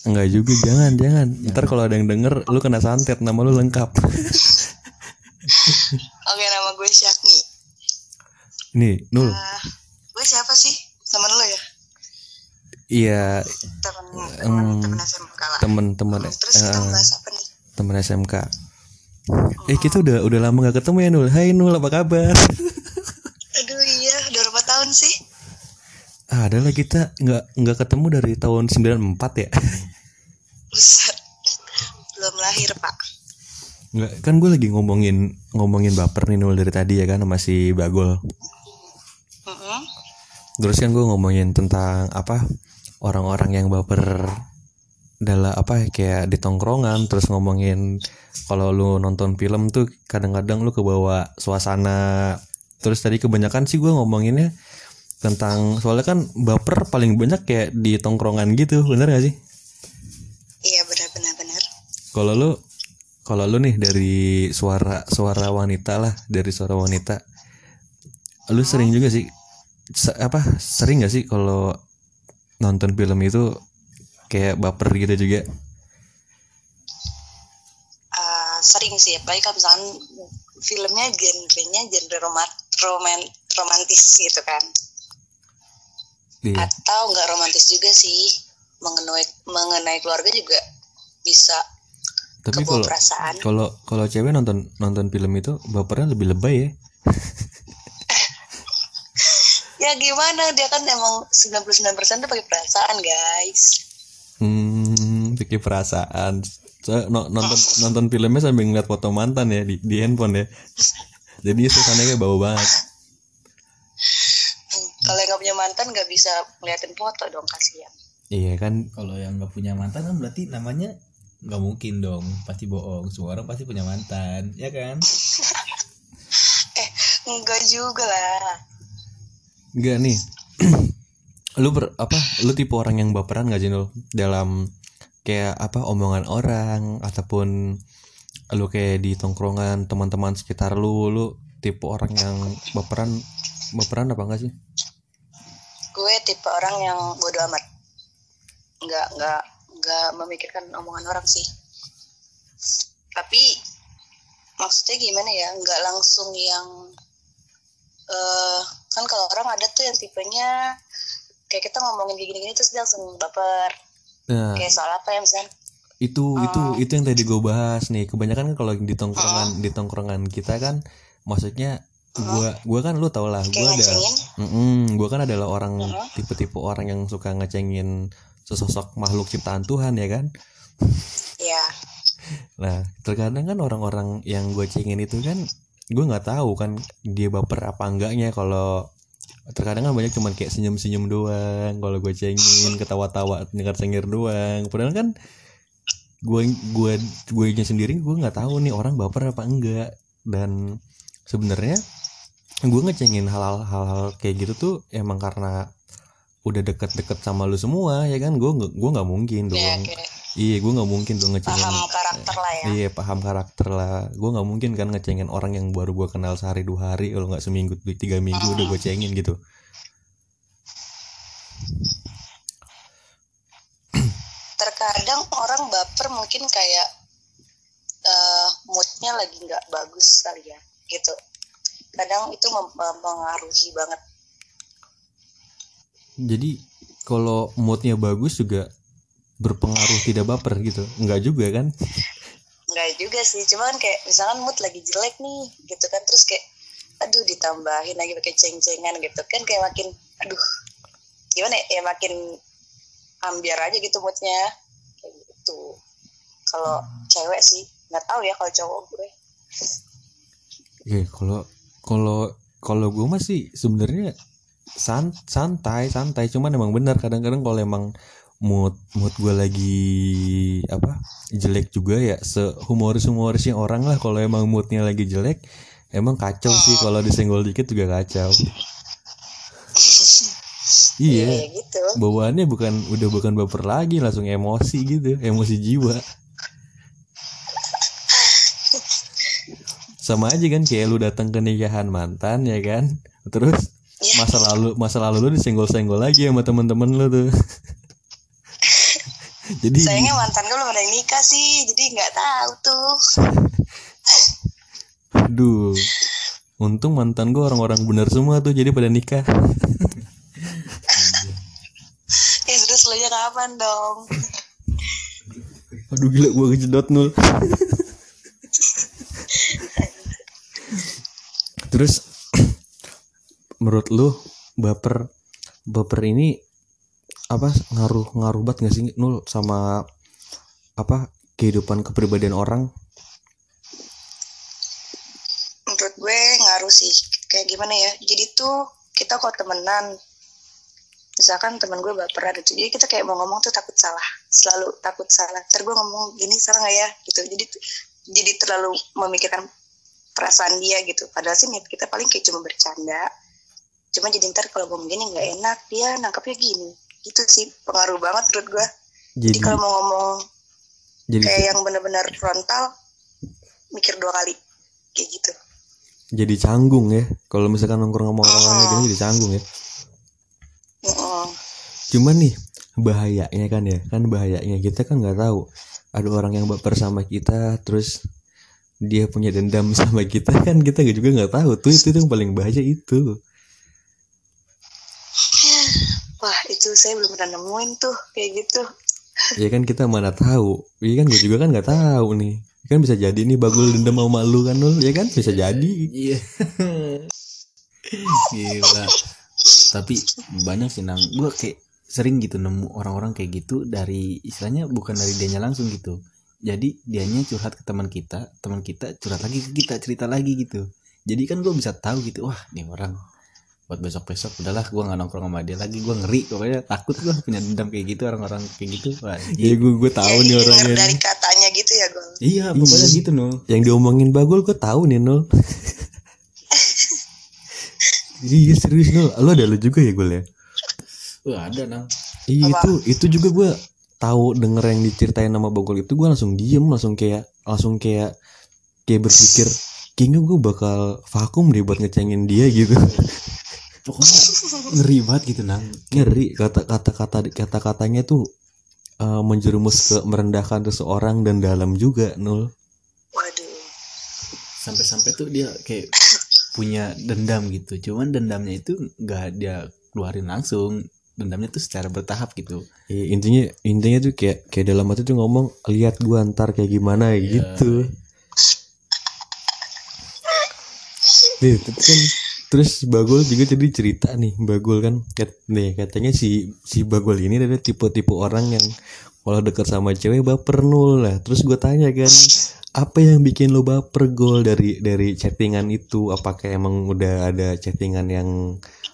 Enggak juga, jangan, jangan. Ntar kalau ada yang denger, lu kena santet, nama lu lengkap. Oke, nama gue Syafni. Nih, Nul. Uh, gue siapa sih? sama lu ya? Iya, Hmm, SMK lah. temen-temen Hmm, Terus kita eh, bahas apa nih? temen SMK eh kita udah udah lama gak ketemu ya Nul Hai Nul apa kabar Aduh iya, udah berapa tahun sih? ah, adalah kita nggak nggak ketemu dari tahun 94 ya Buset. Belum lahir, Pak. Nggak, kan gue lagi ngomongin ngomongin baper nih Nul dari tadi ya kan sama si Bagol Mm-mm. Terus kan gue ngomongin tentang apa orang-orang yang baper dalam apa ya, kayak di tongkrongan terus ngomongin kalau lu nonton film tuh kadang-kadang lu kebawa suasana. Terus tadi kebanyakan sih gue ngomonginnya tentang soalnya kan baper paling banyak kayak di tongkrongan gitu bener gak sih? Iya, benar-benar benar. kalau lu kalau lu nih dari suara suara wanita lah dari suara wanita lu sering juga sih apa sering gak sih kalau nonton film itu kayak baper gitu juga. Ah, sering sih, apalagi kalau misalkan filmnya genrenya genre roman, roman romantis gitu kan. iya. Atau nggak romantis juga sih mengenai mengenai keluarga juga bisa tapi kalau perasaan. kalau kalau cewek nonton nonton film itu bapernya lebih lebay ya ya gimana? Dia kan emang 99% tuh pakai perasaan guys. Hmm pikir perasaan. So, no- nonton nonton filmnya sambil ngeliat foto mantan ya di, di handphone ya. Jadi suasananya kayak bau banget. Hmm, kalau yang nggak punya mantan nggak bisa ngeliatin foto dong kasihan. Iya kan? Kalau yang nggak punya mantan kan berarti namanya nggak mungkin dong, pasti bohong. Semua orang pasti punya mantan, ya kan? eh enggak juga lah Enggak nih. lu ber, apa? Lu tipe orang yang baperan gak Nul? Dalam kayak apa omongan orang ataupun lu kayak di tongkrongan teman-teman sekitar lu, lu tipe orang yang baperan baperan apa enggak sih? gue tipe orang yang bodoh amat nggak nggak nggak memikirkan omongan orang sih tapi maksudnya gimana ya nggak langsung yang eh kan kalau orang ada tuh yang tipenya kayak kita ngomongin gini-gini terus dia langsung baper. Nah, kayak soal apa ya misalnya? Itu itu Oh. itu yang tadi gue bahas nih. Kebanyakan kan kalau di tongkrongan di tongkrongan kita kan maksudnya gua gua kan lu tau lah, gua ada ngecengin? Mm-mm, gua kan adalah orang tipe-tipe orang yang suka ngecengin sesosok makhluk ciptaan Tuhan ya kan. ya Nah, terkadang kan orang-orang yang gue cengin itu kan gue nggak tahu kan dia baper apa enggaknya kalau terkadang kan banyak cuman kayak senyum-senyum doang kalau gue cengin ketawa-tawa dengar cengir doang. Padahal kan gue gue gue nya sendiri gue nggak tahu nih orang baper apa enggak. Dan sebenarnya gue ngecengin hal-hal hal-hal kayak gitu tuh emang karena udah deket-deket sama lu semua ya kan? Gue gue nggak mungkin dong. ya kayak iya gue nggak mungkin dong ngecengin paham karakter lah ya. Iya paham karakter lah. Gue nggak mungkin kan ngecengin orang yang baru gue kenal sehari dua hari Kalau nggak seminggu tiga minggu udah gue cengin gitu. Terkadang orang baper mungkin kayak eh, moodnya lagi nggak bagus kali ya gitu. Kadang itu mem- mempengaruhi banget. Jadi kalau moodnya bagus juga berpengaruh tidak baper gitu. Nggak juga kan? Nggak juga sih cuman kayak misalkan mood lagi jelek nih gitu kan. Terus kayak aduh ditambahin lagi pakai ceng-cengan gitu kan. Kayak makin aduh gimana ya, ya makin ambiar aja gitu moodnya. Kayak gitu. Kalau cewek sih nggak tahu ya kalau cowok gue. Oke kalau kalau kalau gue masih sebenarnya san, santai santai. Cuman emang benar kadang-kadang kalau emang mood mood gue lagi apa jelek juga ya. Sehumoris humorisnya orang lah kalau emang moodnya lagi jelek emang kacau sih. Kalau disenggol dikit juga kacau. Ya iya gitu. Bawaannya bukan udah bukan baper lagi langsung emosi gitu emosi jiwa. Sama aja kan kayak lu datang ke nikahan mantan ya kan? Terus Iya. masa lalu masa lalu lu disenggol-senggol lagi sama temen-temen lu tuh jadi sayangnya mantan gue belum ada yang nikah sih jadi nggak tahu tuh. Aduh untung mantan gue orang-orang bener semua tuh jadi pada nikah. Ya terus lu nya kapan dong? Aduh gila gue kejedot nul. Terus menurut lu baper baper ini apa ngaruh ngaruh banget gak sih nul sama apa kehidupan kepribadian orang? Menurut gue ngaruh sih. Kayak gimana ya? Jadi tuh kita kok temenan misalkan teman gue baperan gitu jadi kita kayak mau ngomong tuh takut salah. Selalu takut salah. Ntar gue ngomong gini salah nggak ya? Gitu. Jadi jadi terlalu memikirkan perasaan dia gitu. Padahal sih niat kita paling kayak cuma bercanda. Cuma jadi ntar kalau ngomong gini nggak enak dia nangkapnya gini itu sih pengaruh banget menurut gue jadi jadi kalau mau ngomong jadi kayak yang benar-benar frontal mikir dua kali kayak gitu. Jadi canggung ya. Kalau misalkan nongkrong sama orang-orang gini jadi canggung ya. Cuman nih bahayanya kan ya. Kan bahayanya kita kan nggak tahu. Ada orang yang baper sama kita terus dia punya dendam sama kita kan kita juga nggak tahu. Tuh itu, itu yang paling bahaya itu Wah itu saya belum pernah nemuin tuh kayak gitu. ya kan kita mana tahu iya kan gue juga kan nggak tahu nih kan bisa jadi nih bagul dendam sama lu kan nul ya kan bisa jadi Iya. Gila. Tapi banyak sih nang. Gue kayak sering gitu nemu orang-orang kayak gitu dari istilahnya bukan dari dianya langsung gitu. Jadi dianya curhat ke teman kita, teman kita curhat lagi ke kita, cerita lagi gitu. Jadi kan gue bisa tahu gitu, wah nih orang buat besok-besok udahlah gue nggak nongkrong sama dia lagi gue ngeri pokoknya. Takut gue punya dendam kayak gitu orang-orang kayak gitu. Wah, ya gue gue tahu ya, nih orangnya. dari katanya gitu ya Gol. iya pokoknya gitu no yang diomongin bagul gue tahu nih nul. Iya serius nul. Lu ada lu juga ya gue ya? Wah ada nang. Iya itu itu juga gue tahu denger yang diceritain nama Bogol itu gue langsung diem langsung kayak langsung kayak kayak berpikir kayaknya gue bakal vakum deh buat ngecengin dia gitu pokoknya ngeri banget gitu nang. Ngeri kata kata kata kata katanya tuh eh, menjerumus ke merendahkan seseorang dan dalam juga nul. Waduh. sampai-sampai tuh dia kayak punya dendam gitu. Cuman dendamnya itu nggak dia keluarin langsung. Dendamnya tuh secara bertahap gitu. Iya, intinya intinya tuh kayak kayak dalam hati tuh ngomong lihat gue ntar kayak gimana gitu. Nih, tapi kan terus Bagul juga jadi cerita nih Bagul kan kat- nih katanya si si Bagul ini adalah tipe-tipe orang yang kalau deket sama cewek baper nul lah. Terus gue tanya kan apa yang bikin lo baper gol dari dari chattingan itu? Apakah emang udah ada chattingan yang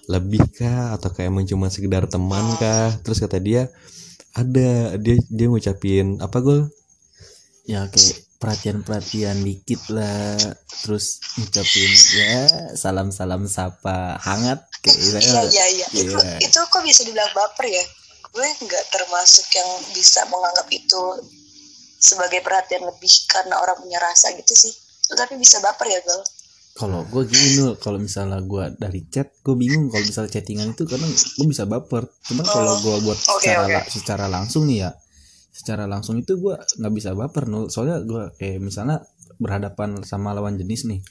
lebih kah? Atau kayak emang cuma sekedar teman kah? Terus kata dia ada dia dia ngucapin apa gol ya kayak perhatian-perhatian dikit lah terus ngucapin ya salam-salam sapa hangat kayak gitu Iya iya iya. Itu Iya. itu kok bisa dibilang baper ya? Gue nggak termasuk yang bisa menganggap itu sebagai perhatian lebih karena orang punya rasa gitu sih. Tapi bisa baper ya Gol? kalau gue gini Nul, kalau misalnya gue dari chat gue bingung kalau misalnya chattingan itu kadang gue bisa baper cuman kalau gue buat Oh, Oke, secara la- secara langsung nih ya secara langsung itu gue nggak bisa baper nul soalnya gue kayak misalnya berhadapan sama lawan jenis nih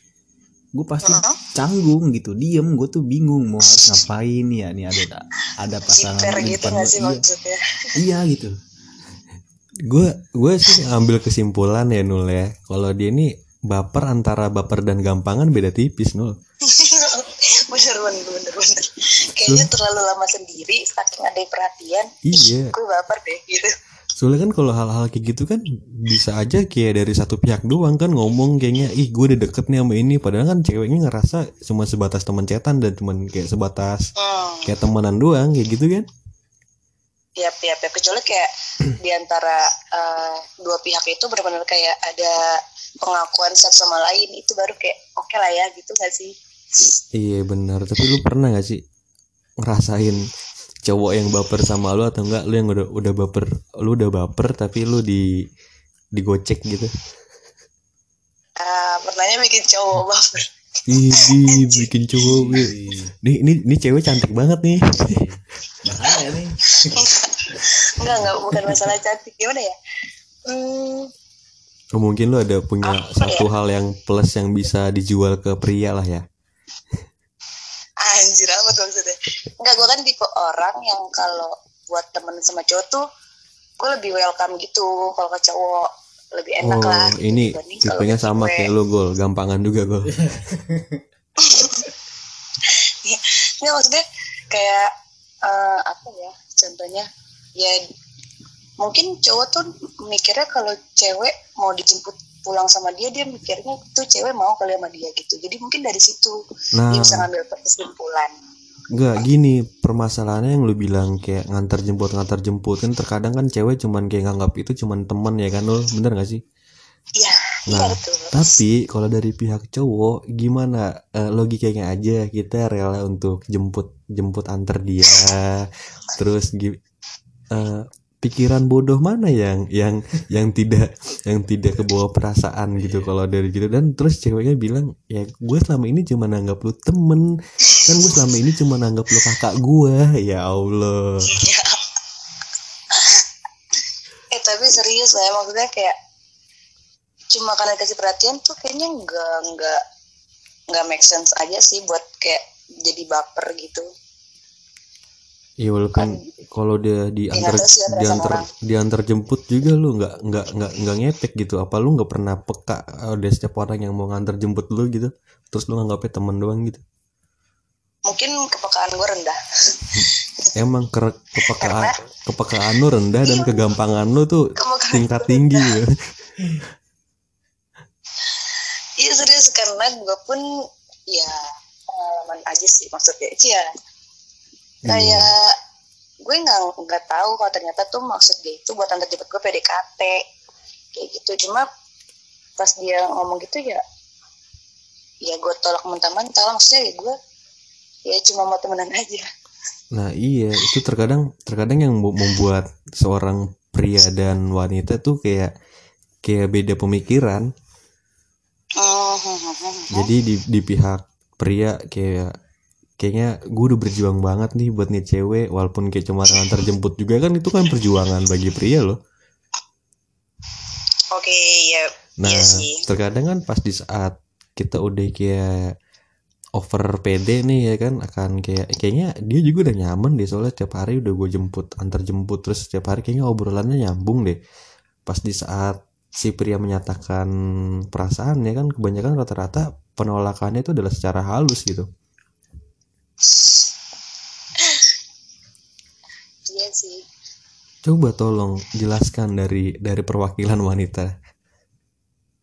gue pasti canggung gitu diem gue tuh bingung mau harus ngapain ya nih ada ada pasangan Jiper di gitu gua. sih iya, maksudnya? iya gitu gue gue sih ambil kesimpulan ya nul ya kalau dia ini baper antara baper dan gampangan beda tipis nul bener bener bener bener. Kayaknya terlalu lama sendiri saking ada perhatian. Iya. Gue baper deh gitu. Soalnya kan kalau hal-hal kayak gitu kan bisa aja kayak dari satu pihak doang kan ngomong kayaknya ih gue udah deket nih sama ini padahal kan ceweknya ngerasa cuma sebatas teman cetan dan cuman kayak sebatas Hmm. kayak temenan doang kayak gitu kan Yap, yap, yap. Kecuali kayak di antara eh, dua pihak itu benar-benar kayak ada pengakuan satu sama lain itu baru kayak oke lah ya gitu gak sih? iya benar tapi lu pernah gak sih ngerasain cowok yang baper sama lu atau enggak lu yang udah udah baper lu udah baper tapi lu di digocek gitu? Eh, pernahnya bikin cowok baper. Ini bikin cowok Nih ini ini cewek cantik banget nih. bahaya nih. Enggak enggak bukan masalah cantik. Gimana ya. Hmm, Oh, mungkin lu ada punya Apa satu hal yang plus yang bisa dijual ke pria lah ya. anjir enggak gue kan tipe orang yang kalau buat temen sama cowok tuh gue lebih welcome gitu. Kalau ke cowok lebih enak oh, lah. gitu, ini tipenya sama cewek. kayak lu gol, gampangan juga gol. Nggak maksudnya kayak eh, apa ya contohnya? Ya mungkin cowok tuh mikirnya kalau cewek mau dijemput pulang sama dia dia mikirnya tuh cewek mau kali sama dia gitu. Jadi mungkin dari situ Nah, dia bisa ngambil kesimpulan enggak gini permasalahannya yang lu bilang kayak ngantar jemput ngantar jemput kan terkadang kan cewek cuman kayak nganggap itu cuman teman ya kan lo bener gak sih? iya Nah, iya betul Tapi kalau dari pihak cowok gimana Eh, logikanya aja kita rela untuk jemput jemput antar dia terus eh, pikiran bodoh mana yang yang yang tidak yang tidak kebawa perasaan gitu kalau dari gitu dan terus ceweknya bilang ya gue selama ini cuma nanggap lu temen. Kan gue selama ini cuma nanggap lu kakak gue ya Allah. Ya. eh tapi serius lah ya maksudnya kayak cuma karena kasih perhatian tuh kayaknya nggak nggak nggak make sense aja sih buat kayak jadi baper gitu Iya walaupun kalau dia diantar sih, ada diantar diantar jemput juga lu nggak nggak nggak nggak ngepek gitu. Apa lu nggak pernah peka ada setiap orang yang mau ngantar jemput lu gitu? Terus lu nganggapnya teman doang gitu? Mungkin kepekaan gue rendah. Emang ke kepekaan kepekaan lu rendah dan kegampangan lu tuh tingkat tinggi. gitu. iya serius karena gue pun ya pengalaman aja sih maksudnya. Cia kayak gue nggak nggak tahu kalau ternyata tuh maksud dia itu buat antar jemput gue PDKT kayak gitu. Cuma pas dia ngomong gitu ya ya gue tolak mentah-mentah lah. maksudnya ya gue ya cuma mau temenan aja. Nah iya. Itu terkadang terkadang yang membuat seorang pria dan wanita tuh kayak kayak beda pemikiran. Hmm, jadi di di pihak pria kayak kayaknya gue udah berjuang banget nih buat nih cewek walaupun kayak cuma antar jemput juga. Kan itu kan perjuangan bagi pria loh. Oke ya nah iya sih. terkadang kan pas di saat kita udah kayak over PD nih ya kan akan kayak kayaknya dia juga udah nyaman deh. Soalnya tiap hari udah gue jemput antar jemput. Terus tiap hari kayaknya obrolannya nyambung deh. Pas di saat si pria menyatakan perasaan ya kan kebanyakan rata-rata penolakannya itu adalah secara halus gitu iya sih Coba tolong jelaskan dari dari perwakilan wanita.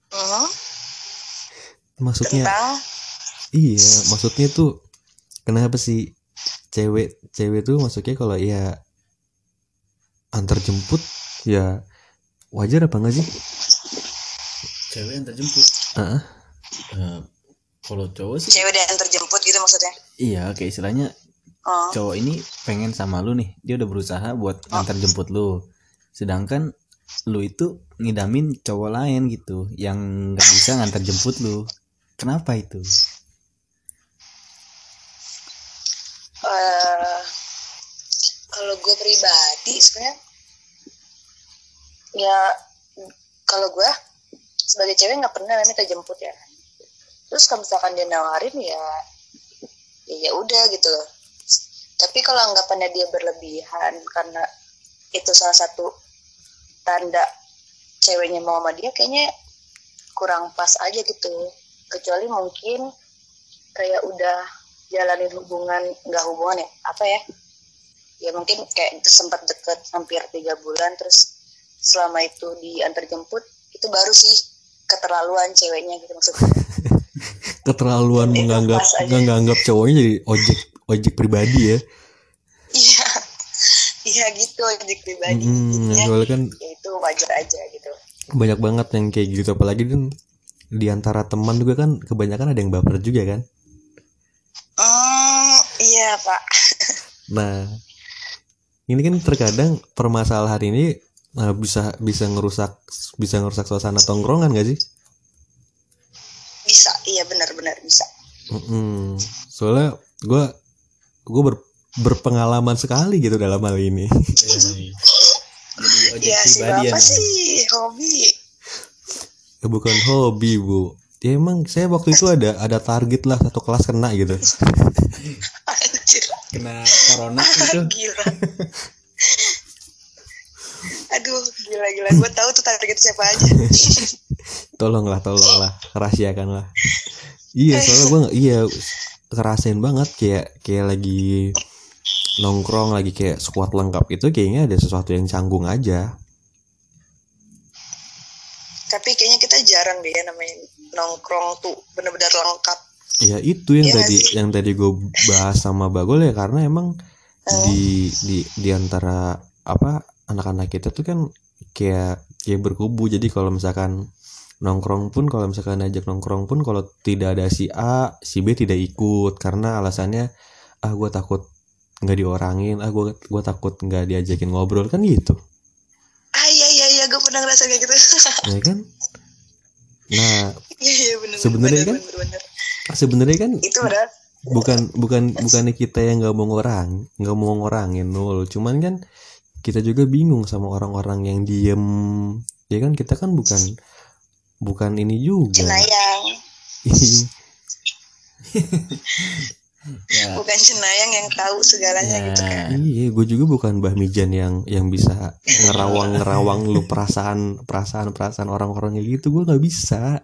Mhm. Maksudnya tentang iya, maksudnya tuh kenapa sih cewek cewek tuh maksudnya kalau ya antar jemput ya wajar apa enggak sih? cewek yang terjemput Heeh. Eh, kalau cowok sih cewek dan terjemput gitu maksudnya? Iya kayak istilahnya oh. cowok ini pengen sama lu nih. Dia udah berusaha buat antar jemput lu. Sedangkan lu itu ngidamin cowok lain gitu yang nggak bisa ngantar jemput lu. Kenapa itu? Eh kalau gue pribadi sebenarnya ya kalau gue sebagai cewek nggak pernah minta jemput ya terus kalau misalkan dia nawarin ya ya ya udah gitu loh. Tapi kalau anggapannya dia berlebihan karena itu salah satu tanda ceweknya mau sama dia kayaknya kurang pas aja gitu. Kecuali mungkin kayak udah jalanin hubungan nggak hubungan ya apa ya? Ya mungkin kayak sempat deket hampir tiga bulan terus selama itu diantar jemput itu baru sih keterlaluan ceweknya gitu maksudnya Keterlaluan Itu menganggap menganggap cowoknya jadi ojek ojek pribadi ya. iya iya gitu ojek pribadi Hmm, soalnya kan ya itu wajar aja gitu banyak banget yang kayak gitu apalagi kan di antara teman juga kan kebanyakan ada yang baper juga kan. hmm iya pak Nah, ini kan terkadang permasalahan ini uh, bisa bisa ngerusak bisa ngerusak suasana tongkrongan gak sih? Bisa iya benar-benar bisa. Mm-mm. soalnya gue gue ber- berpengalaman sekali gitu dalam hal ini. Jadi ojek ya si pribadi ya bapak Nang. sih hobi. Ya, bukan hobi bu. Ya emang saya waktu itu ada ada target lah satu kelas kena gitu. Anjir. Kena corona itu. Gila. Aduh gila gila. Gue tahu tuh target siapa aja tolonglah tolonglah. Rahasiakan lah iya soalnya gue iya kerasain banget kayak kayak lagi nongkrong lagi kayak squad lengkap itu kayaknya ada sesuatu yang canggung aja. Tapi kayaknya kita jarang deh ya namanya nongkrong tuh bener-bener lengkap. Ya itu yang Iya tadi sih. yang tadi gue bahas sama Bagol ya karena emang di di di antara apa anak-anak kita tuh kan kayak kayak berkubu. Jadi kalau misalkan nongkrong pun kalau misalkan ajak nongkrong pun kalau tidak ada si A si B tidak ikut. Karena alasannya ah gue takut nggak diorangin ah gue gue takut nggak diajakin ngobrol kan gitu. Ah iya iya iya gue pernah ngerasa kayak gitu. Ya kan? Nah iya iya bener Sebenarnya kan- sebenarnya kan itu padahal bukan bukan bukannya kita yang nggak mau ngorang nggak mau ngorangin nul cuman kan kita juga bingung sama orang-orang yang diem. Ya kan? Kita kan bukan bukan ini juga. Cenayang ya bukan cenayang yang tahu segalanya Ya. gitu kan. Iya gue juga bukan Mbah Mijan yang yang bisa ngerawang ngerawang lu perasaan perasaan perasaan orang-orang kayak gitu. Gue nggak bisa.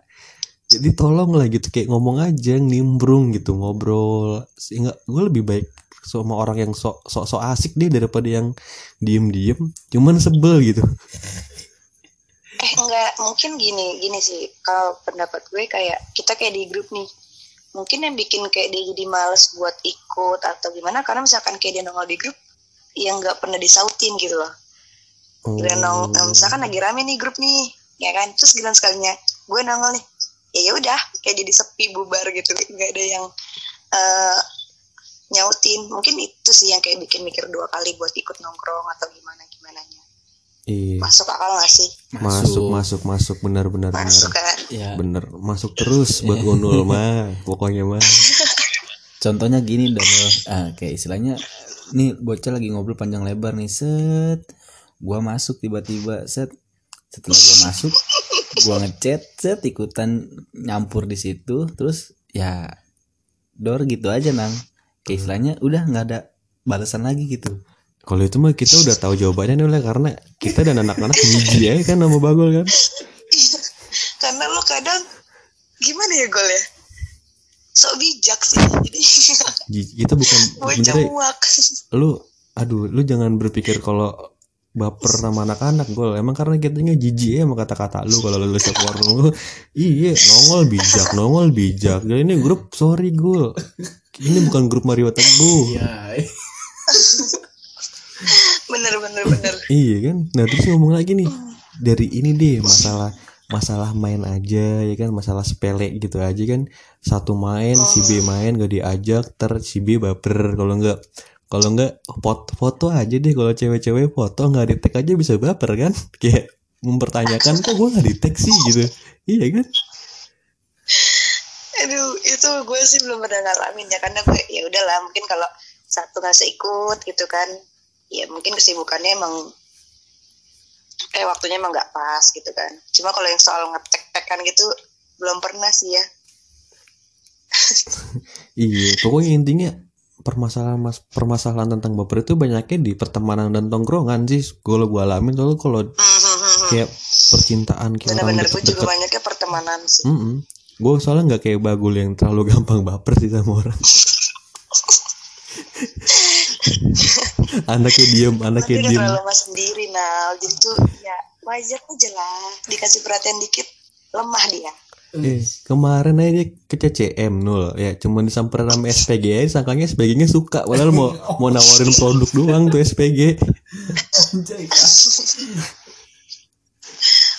Jadi tolong lah gitu kayak ngomong aja nimbrung gitu ngobrol. Sehingga gue lebih baik sama orang yang sok sok sok asik deh daripada yang diem diem cuman sebel gitu eh enggak. Mungkin gini gini sih. Kalau pendapat gue kayak kita kayak di grup nih. Mungkin yang bikin kayak dia jadi males buat ikut atau gimana karena misalkan kayak dia nongol di grup yang nggak pernah disautin gitu loh. Oh. Dia nong, eh, misalkan lagi rame nih grup nih ya kan? Terus giliran sekalinya gue nongol nih. Ya ya udah kayak jadi sepi bubar gitu. Nggak ada yang eh, nyautin. Mungkin itu sih yang kayak bikin mikir dua kali buat ikut nongkrong atau gimana gimana iya. Masuk akal nggak sih? Masuk. Masuk masuk benar benar benar. Masuk kan? Ya bener masuk terus buat Gunul mah. Pokoknya mah. Contohnya gini dong ah, kayak istilahnya nih bocah lagi ngobrol panjang lebar nih set. Gua masuk tiba-tiba set. Setelah gua masuk gua ngechat set ikutan nyampur di situ. Terus ya dor gitu aja nang. Kayak istilahnya udah nggak ada balasan lagi gitu kalau itu mah kita udah tahu jawabannya nih oleh karena kita dan anak-anak biji ya kan nama Bagol kan. Karena lo kadang gimana ya gol ya? Sok bijak sih. Jadi kita bukan bocah sebenarnya lu aduh lu jangan berpikir kalau baper sama anak-anak gol. Emang karena kitanya jijik ya sama kata-kata lu kalau lu siap warung lu. Iya nongol bijak nongol bijak. Jadi ini grup sorry gol ini bukan grup Mario Teguh. Ya bener bener bener. Iya kan. Nah terus ngomong lagi nih. Dari ini deh masalah masalah main aja ya kan? Masalah sepele gitu aja kan? Satu main si B main gak diajak ter si B baper. Kalau nggak kalau nggak foto, foto aja deh. Kalau cewek-cewek foto nggak di tag aja bisa baper kan? Kayak mempertanyakan kok gue nggak di tag sih? gitu. Iya kan? Aduh itu gue sih belum pernah ngalamin ya. Karena gue ya udahlah mungkin kalau satu nggak ikut gitu kan ya mungkin kesibukannya emang eh waktunya emang nggak pas gitu kan. Cuma kalau yang soal ngetek-tekan gitu belum pernah sih ya. Iya pokoknya intinya permasalahan mas permasalahan tentang baper itu banyaknya di pertemanan dan tongkrongan sih kalau gue alamin. Soalnya kalau kayak percintaan kayak bener-bener gue juga banyaknya pertemanan sih. Mm Gue soalnya nggak kayak bagul yang terlalu gampang baper sih sama orang. anaknya diem, anaknya diem. terlalu mas sendiri nah jadi tuh ya wajar aja lah dikasih perhatian dikit lemah dia. Eh, kemarin aja dia ke CCM nul. Ya cuma disamperin sama SPG aja sangkanya SPG nya suka. Padahal mau mau nawarin produk doang tuh SPG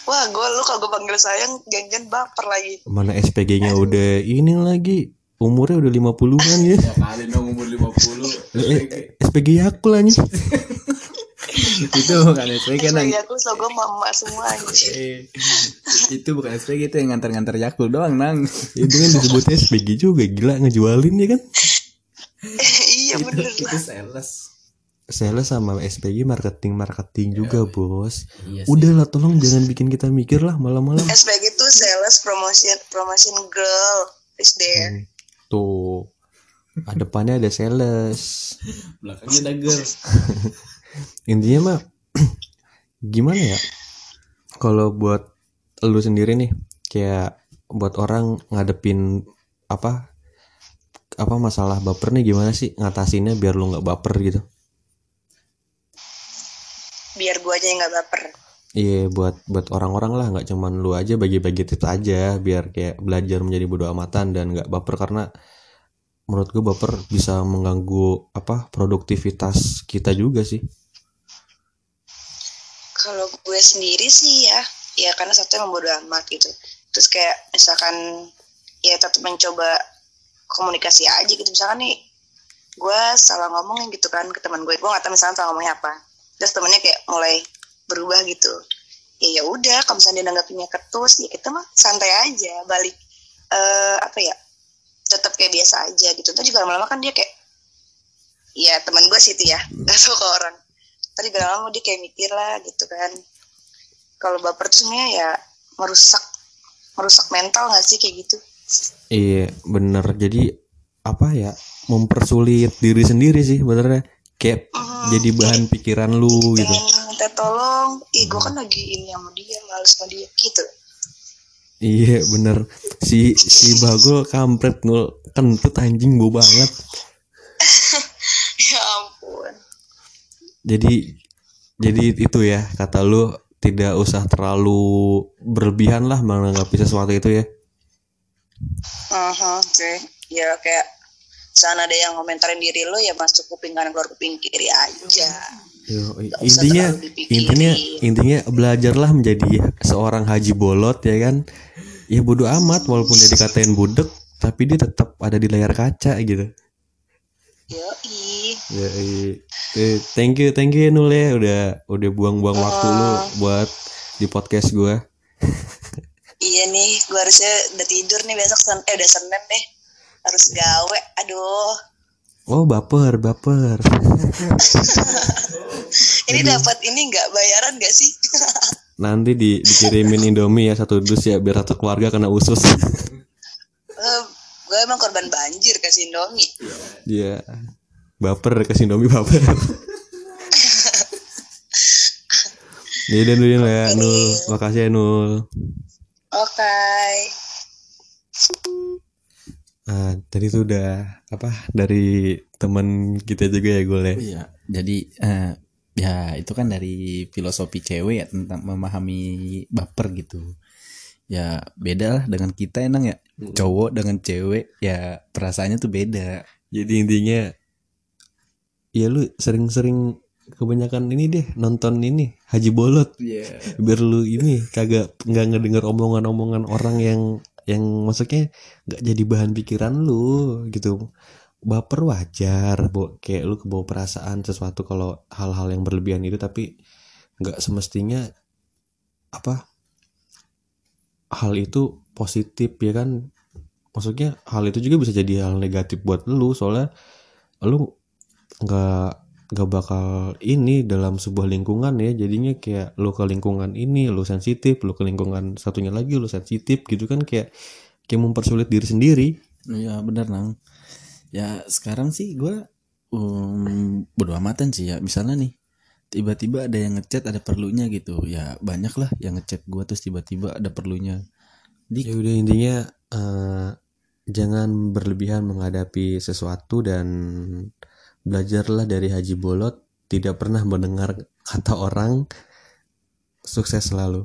wah gue lu kalau gue panggil sayang jangan baper lagi. Mana SPG nya udah ini lagi umurnya udah 50-an ya. Kali dong umur 50 Eh, eh, SPG Yakul aja itu bukan SPG nang SPG aku so gue mama semua anjir. Eh, itu bukan SPG itu yang ngantar-ngantar Yakul doang nang itu kan disebutnya SPG juga gila ngejualin ya kan? Iya bener itu lah. sales. Sales sama SPG marketing marketing juga bos. Iya udahlah tolong jangan bikin kita mikir lah malam-malam. SPG tuh sales promotion promotion girl is there tuh ah, depannya ada sales. Belakangnya dagger intinya mah gimana ya? Kalau buat lu sendiri nih kayak buat orang ngadepin apa apa masalah baper nih gimana sih ngatasinnya biar lu nggak baper gitu? Biar gue aja yang nggak baper iya buat buat orang-orang lah nggak cuman lu aja bagi-bagi tips aja biar kayak belajar menjadi bodo amatan dan nggak baper karena menurut gue baper bisa mengganggu apa produktivitas kita juga sih. Kalau gue sendiri sih ya ya karena satu yang bodo amat gitu. Terus kayak misalkan ya tetap mencoba komunikasi aja gitu. Misalkan nih gue salah ngomong gitu kan ke teman gue. Gue nggak tahu misalnya salah ngomongnya apa. Terus temennya kayak mulai berubah gitu. Ya ya udah kalau misalnya dia nanggapinnya ketus ya kita mah santai aja balik eh apa ya tetap kayak biasa aja gitu. Terus juga lama-lama kan dia kayak ya teman gue sih itu ya nggak tahu ke orang. Tadi gak lama dia kayak mikir lah gitu kan. Kalau baper tuh sebenarnya ya merusak merusak mental gak sih kayak gitu? Iya bener. Jadi apa ya mempersulit diri sendiri sih benernya kayak Hmm, jadi bahan pikiran lu gitu. minta tolong ih gue kan lagi ini sama dia males sama dia gitu. Iya bener. Si si bagul kampret nul kentut anjing bau banget. Ya ampun. Jadi jadi itu ya kata lu tidak usah terlalu berlebihan lah menanggapi sesuatu itu ya. Mhm, oke. Ya kayak sana ada yang komentarin diri lo ya masuk kuping kanan keluar kuping kiri aja. Yo, intinya intinya intinya belajarlah menjadi seorang haji bolot ya kan? Ya bodoh amat walaupun dia dikatain budek tapi dia tetap ada di layar kaca gitu. Yoi. ya eh, thank you thank you Nul ya. Udah udah buang-buang waktu lu buat di podcast gua. Iya nih gue harusnya udah tidur nih besok sen eh udah senin deh harus gawe aduh. Oh baper baper. Ini dapat ini nggak? Bayaran nggak sih? Nanti di, dikirimin Indomie ya satu dus ya biar satu keluarga kena usus. Gue emang korban banjir kasih Indomie. Dia baper kasih Indomie baper. Ya udah dulu ya Nul. Makasih ya Nul. Oke Ah, tadi tuh udah apa dari teman kita juga ya gue ya. Iya, jadi eh, ya itu kan dari filosofi cewek ya tentang memahami baper gitu. Ya beda lah dengan kita emang ya. Cowok dengan cewek ya perasaannya tuh beda. Jadi intinya ya lu sering-sering kebanyakan ini deh nonton ini Haji Bolot Iya. biar lu ini kagak nggak ngedenger omongan-omongan orang yang yang maksudnya nggak jadi bahan pikiran lu gitu. Baper wajar bo kayak lu kebawa perasaan sesuatu kalau hal-hal yang berlebihan itu tapi nggak semestinya apa hal itu positif ya kan? Maksudnya hal itu juga bisa jadi hal negatif buat lu soalnya lu nggak nggak bakal ini dalam sebuah lingkungan ya jadinya kayak lu ke lingkungan ini lu sensitif lu ke lingkungan satunya lagi lu sensitif gitu kan kayak kayak mempersulit diri sendiri Iya benar nang. Ya sekarang sih gue um, bodo amatan sih ya. Misalnya nih tiba-tiba ada yang ngechat ada perlunya gitu. Ya banyak lah yang ngechat gue terus tiba-tiba ada perlunya. Di ya udah intinya eh, jangan berlebihan menghadapi sesuatu dan belajarlah dari Haji Bolot tidak pernah mendengar kata orang sukses selalu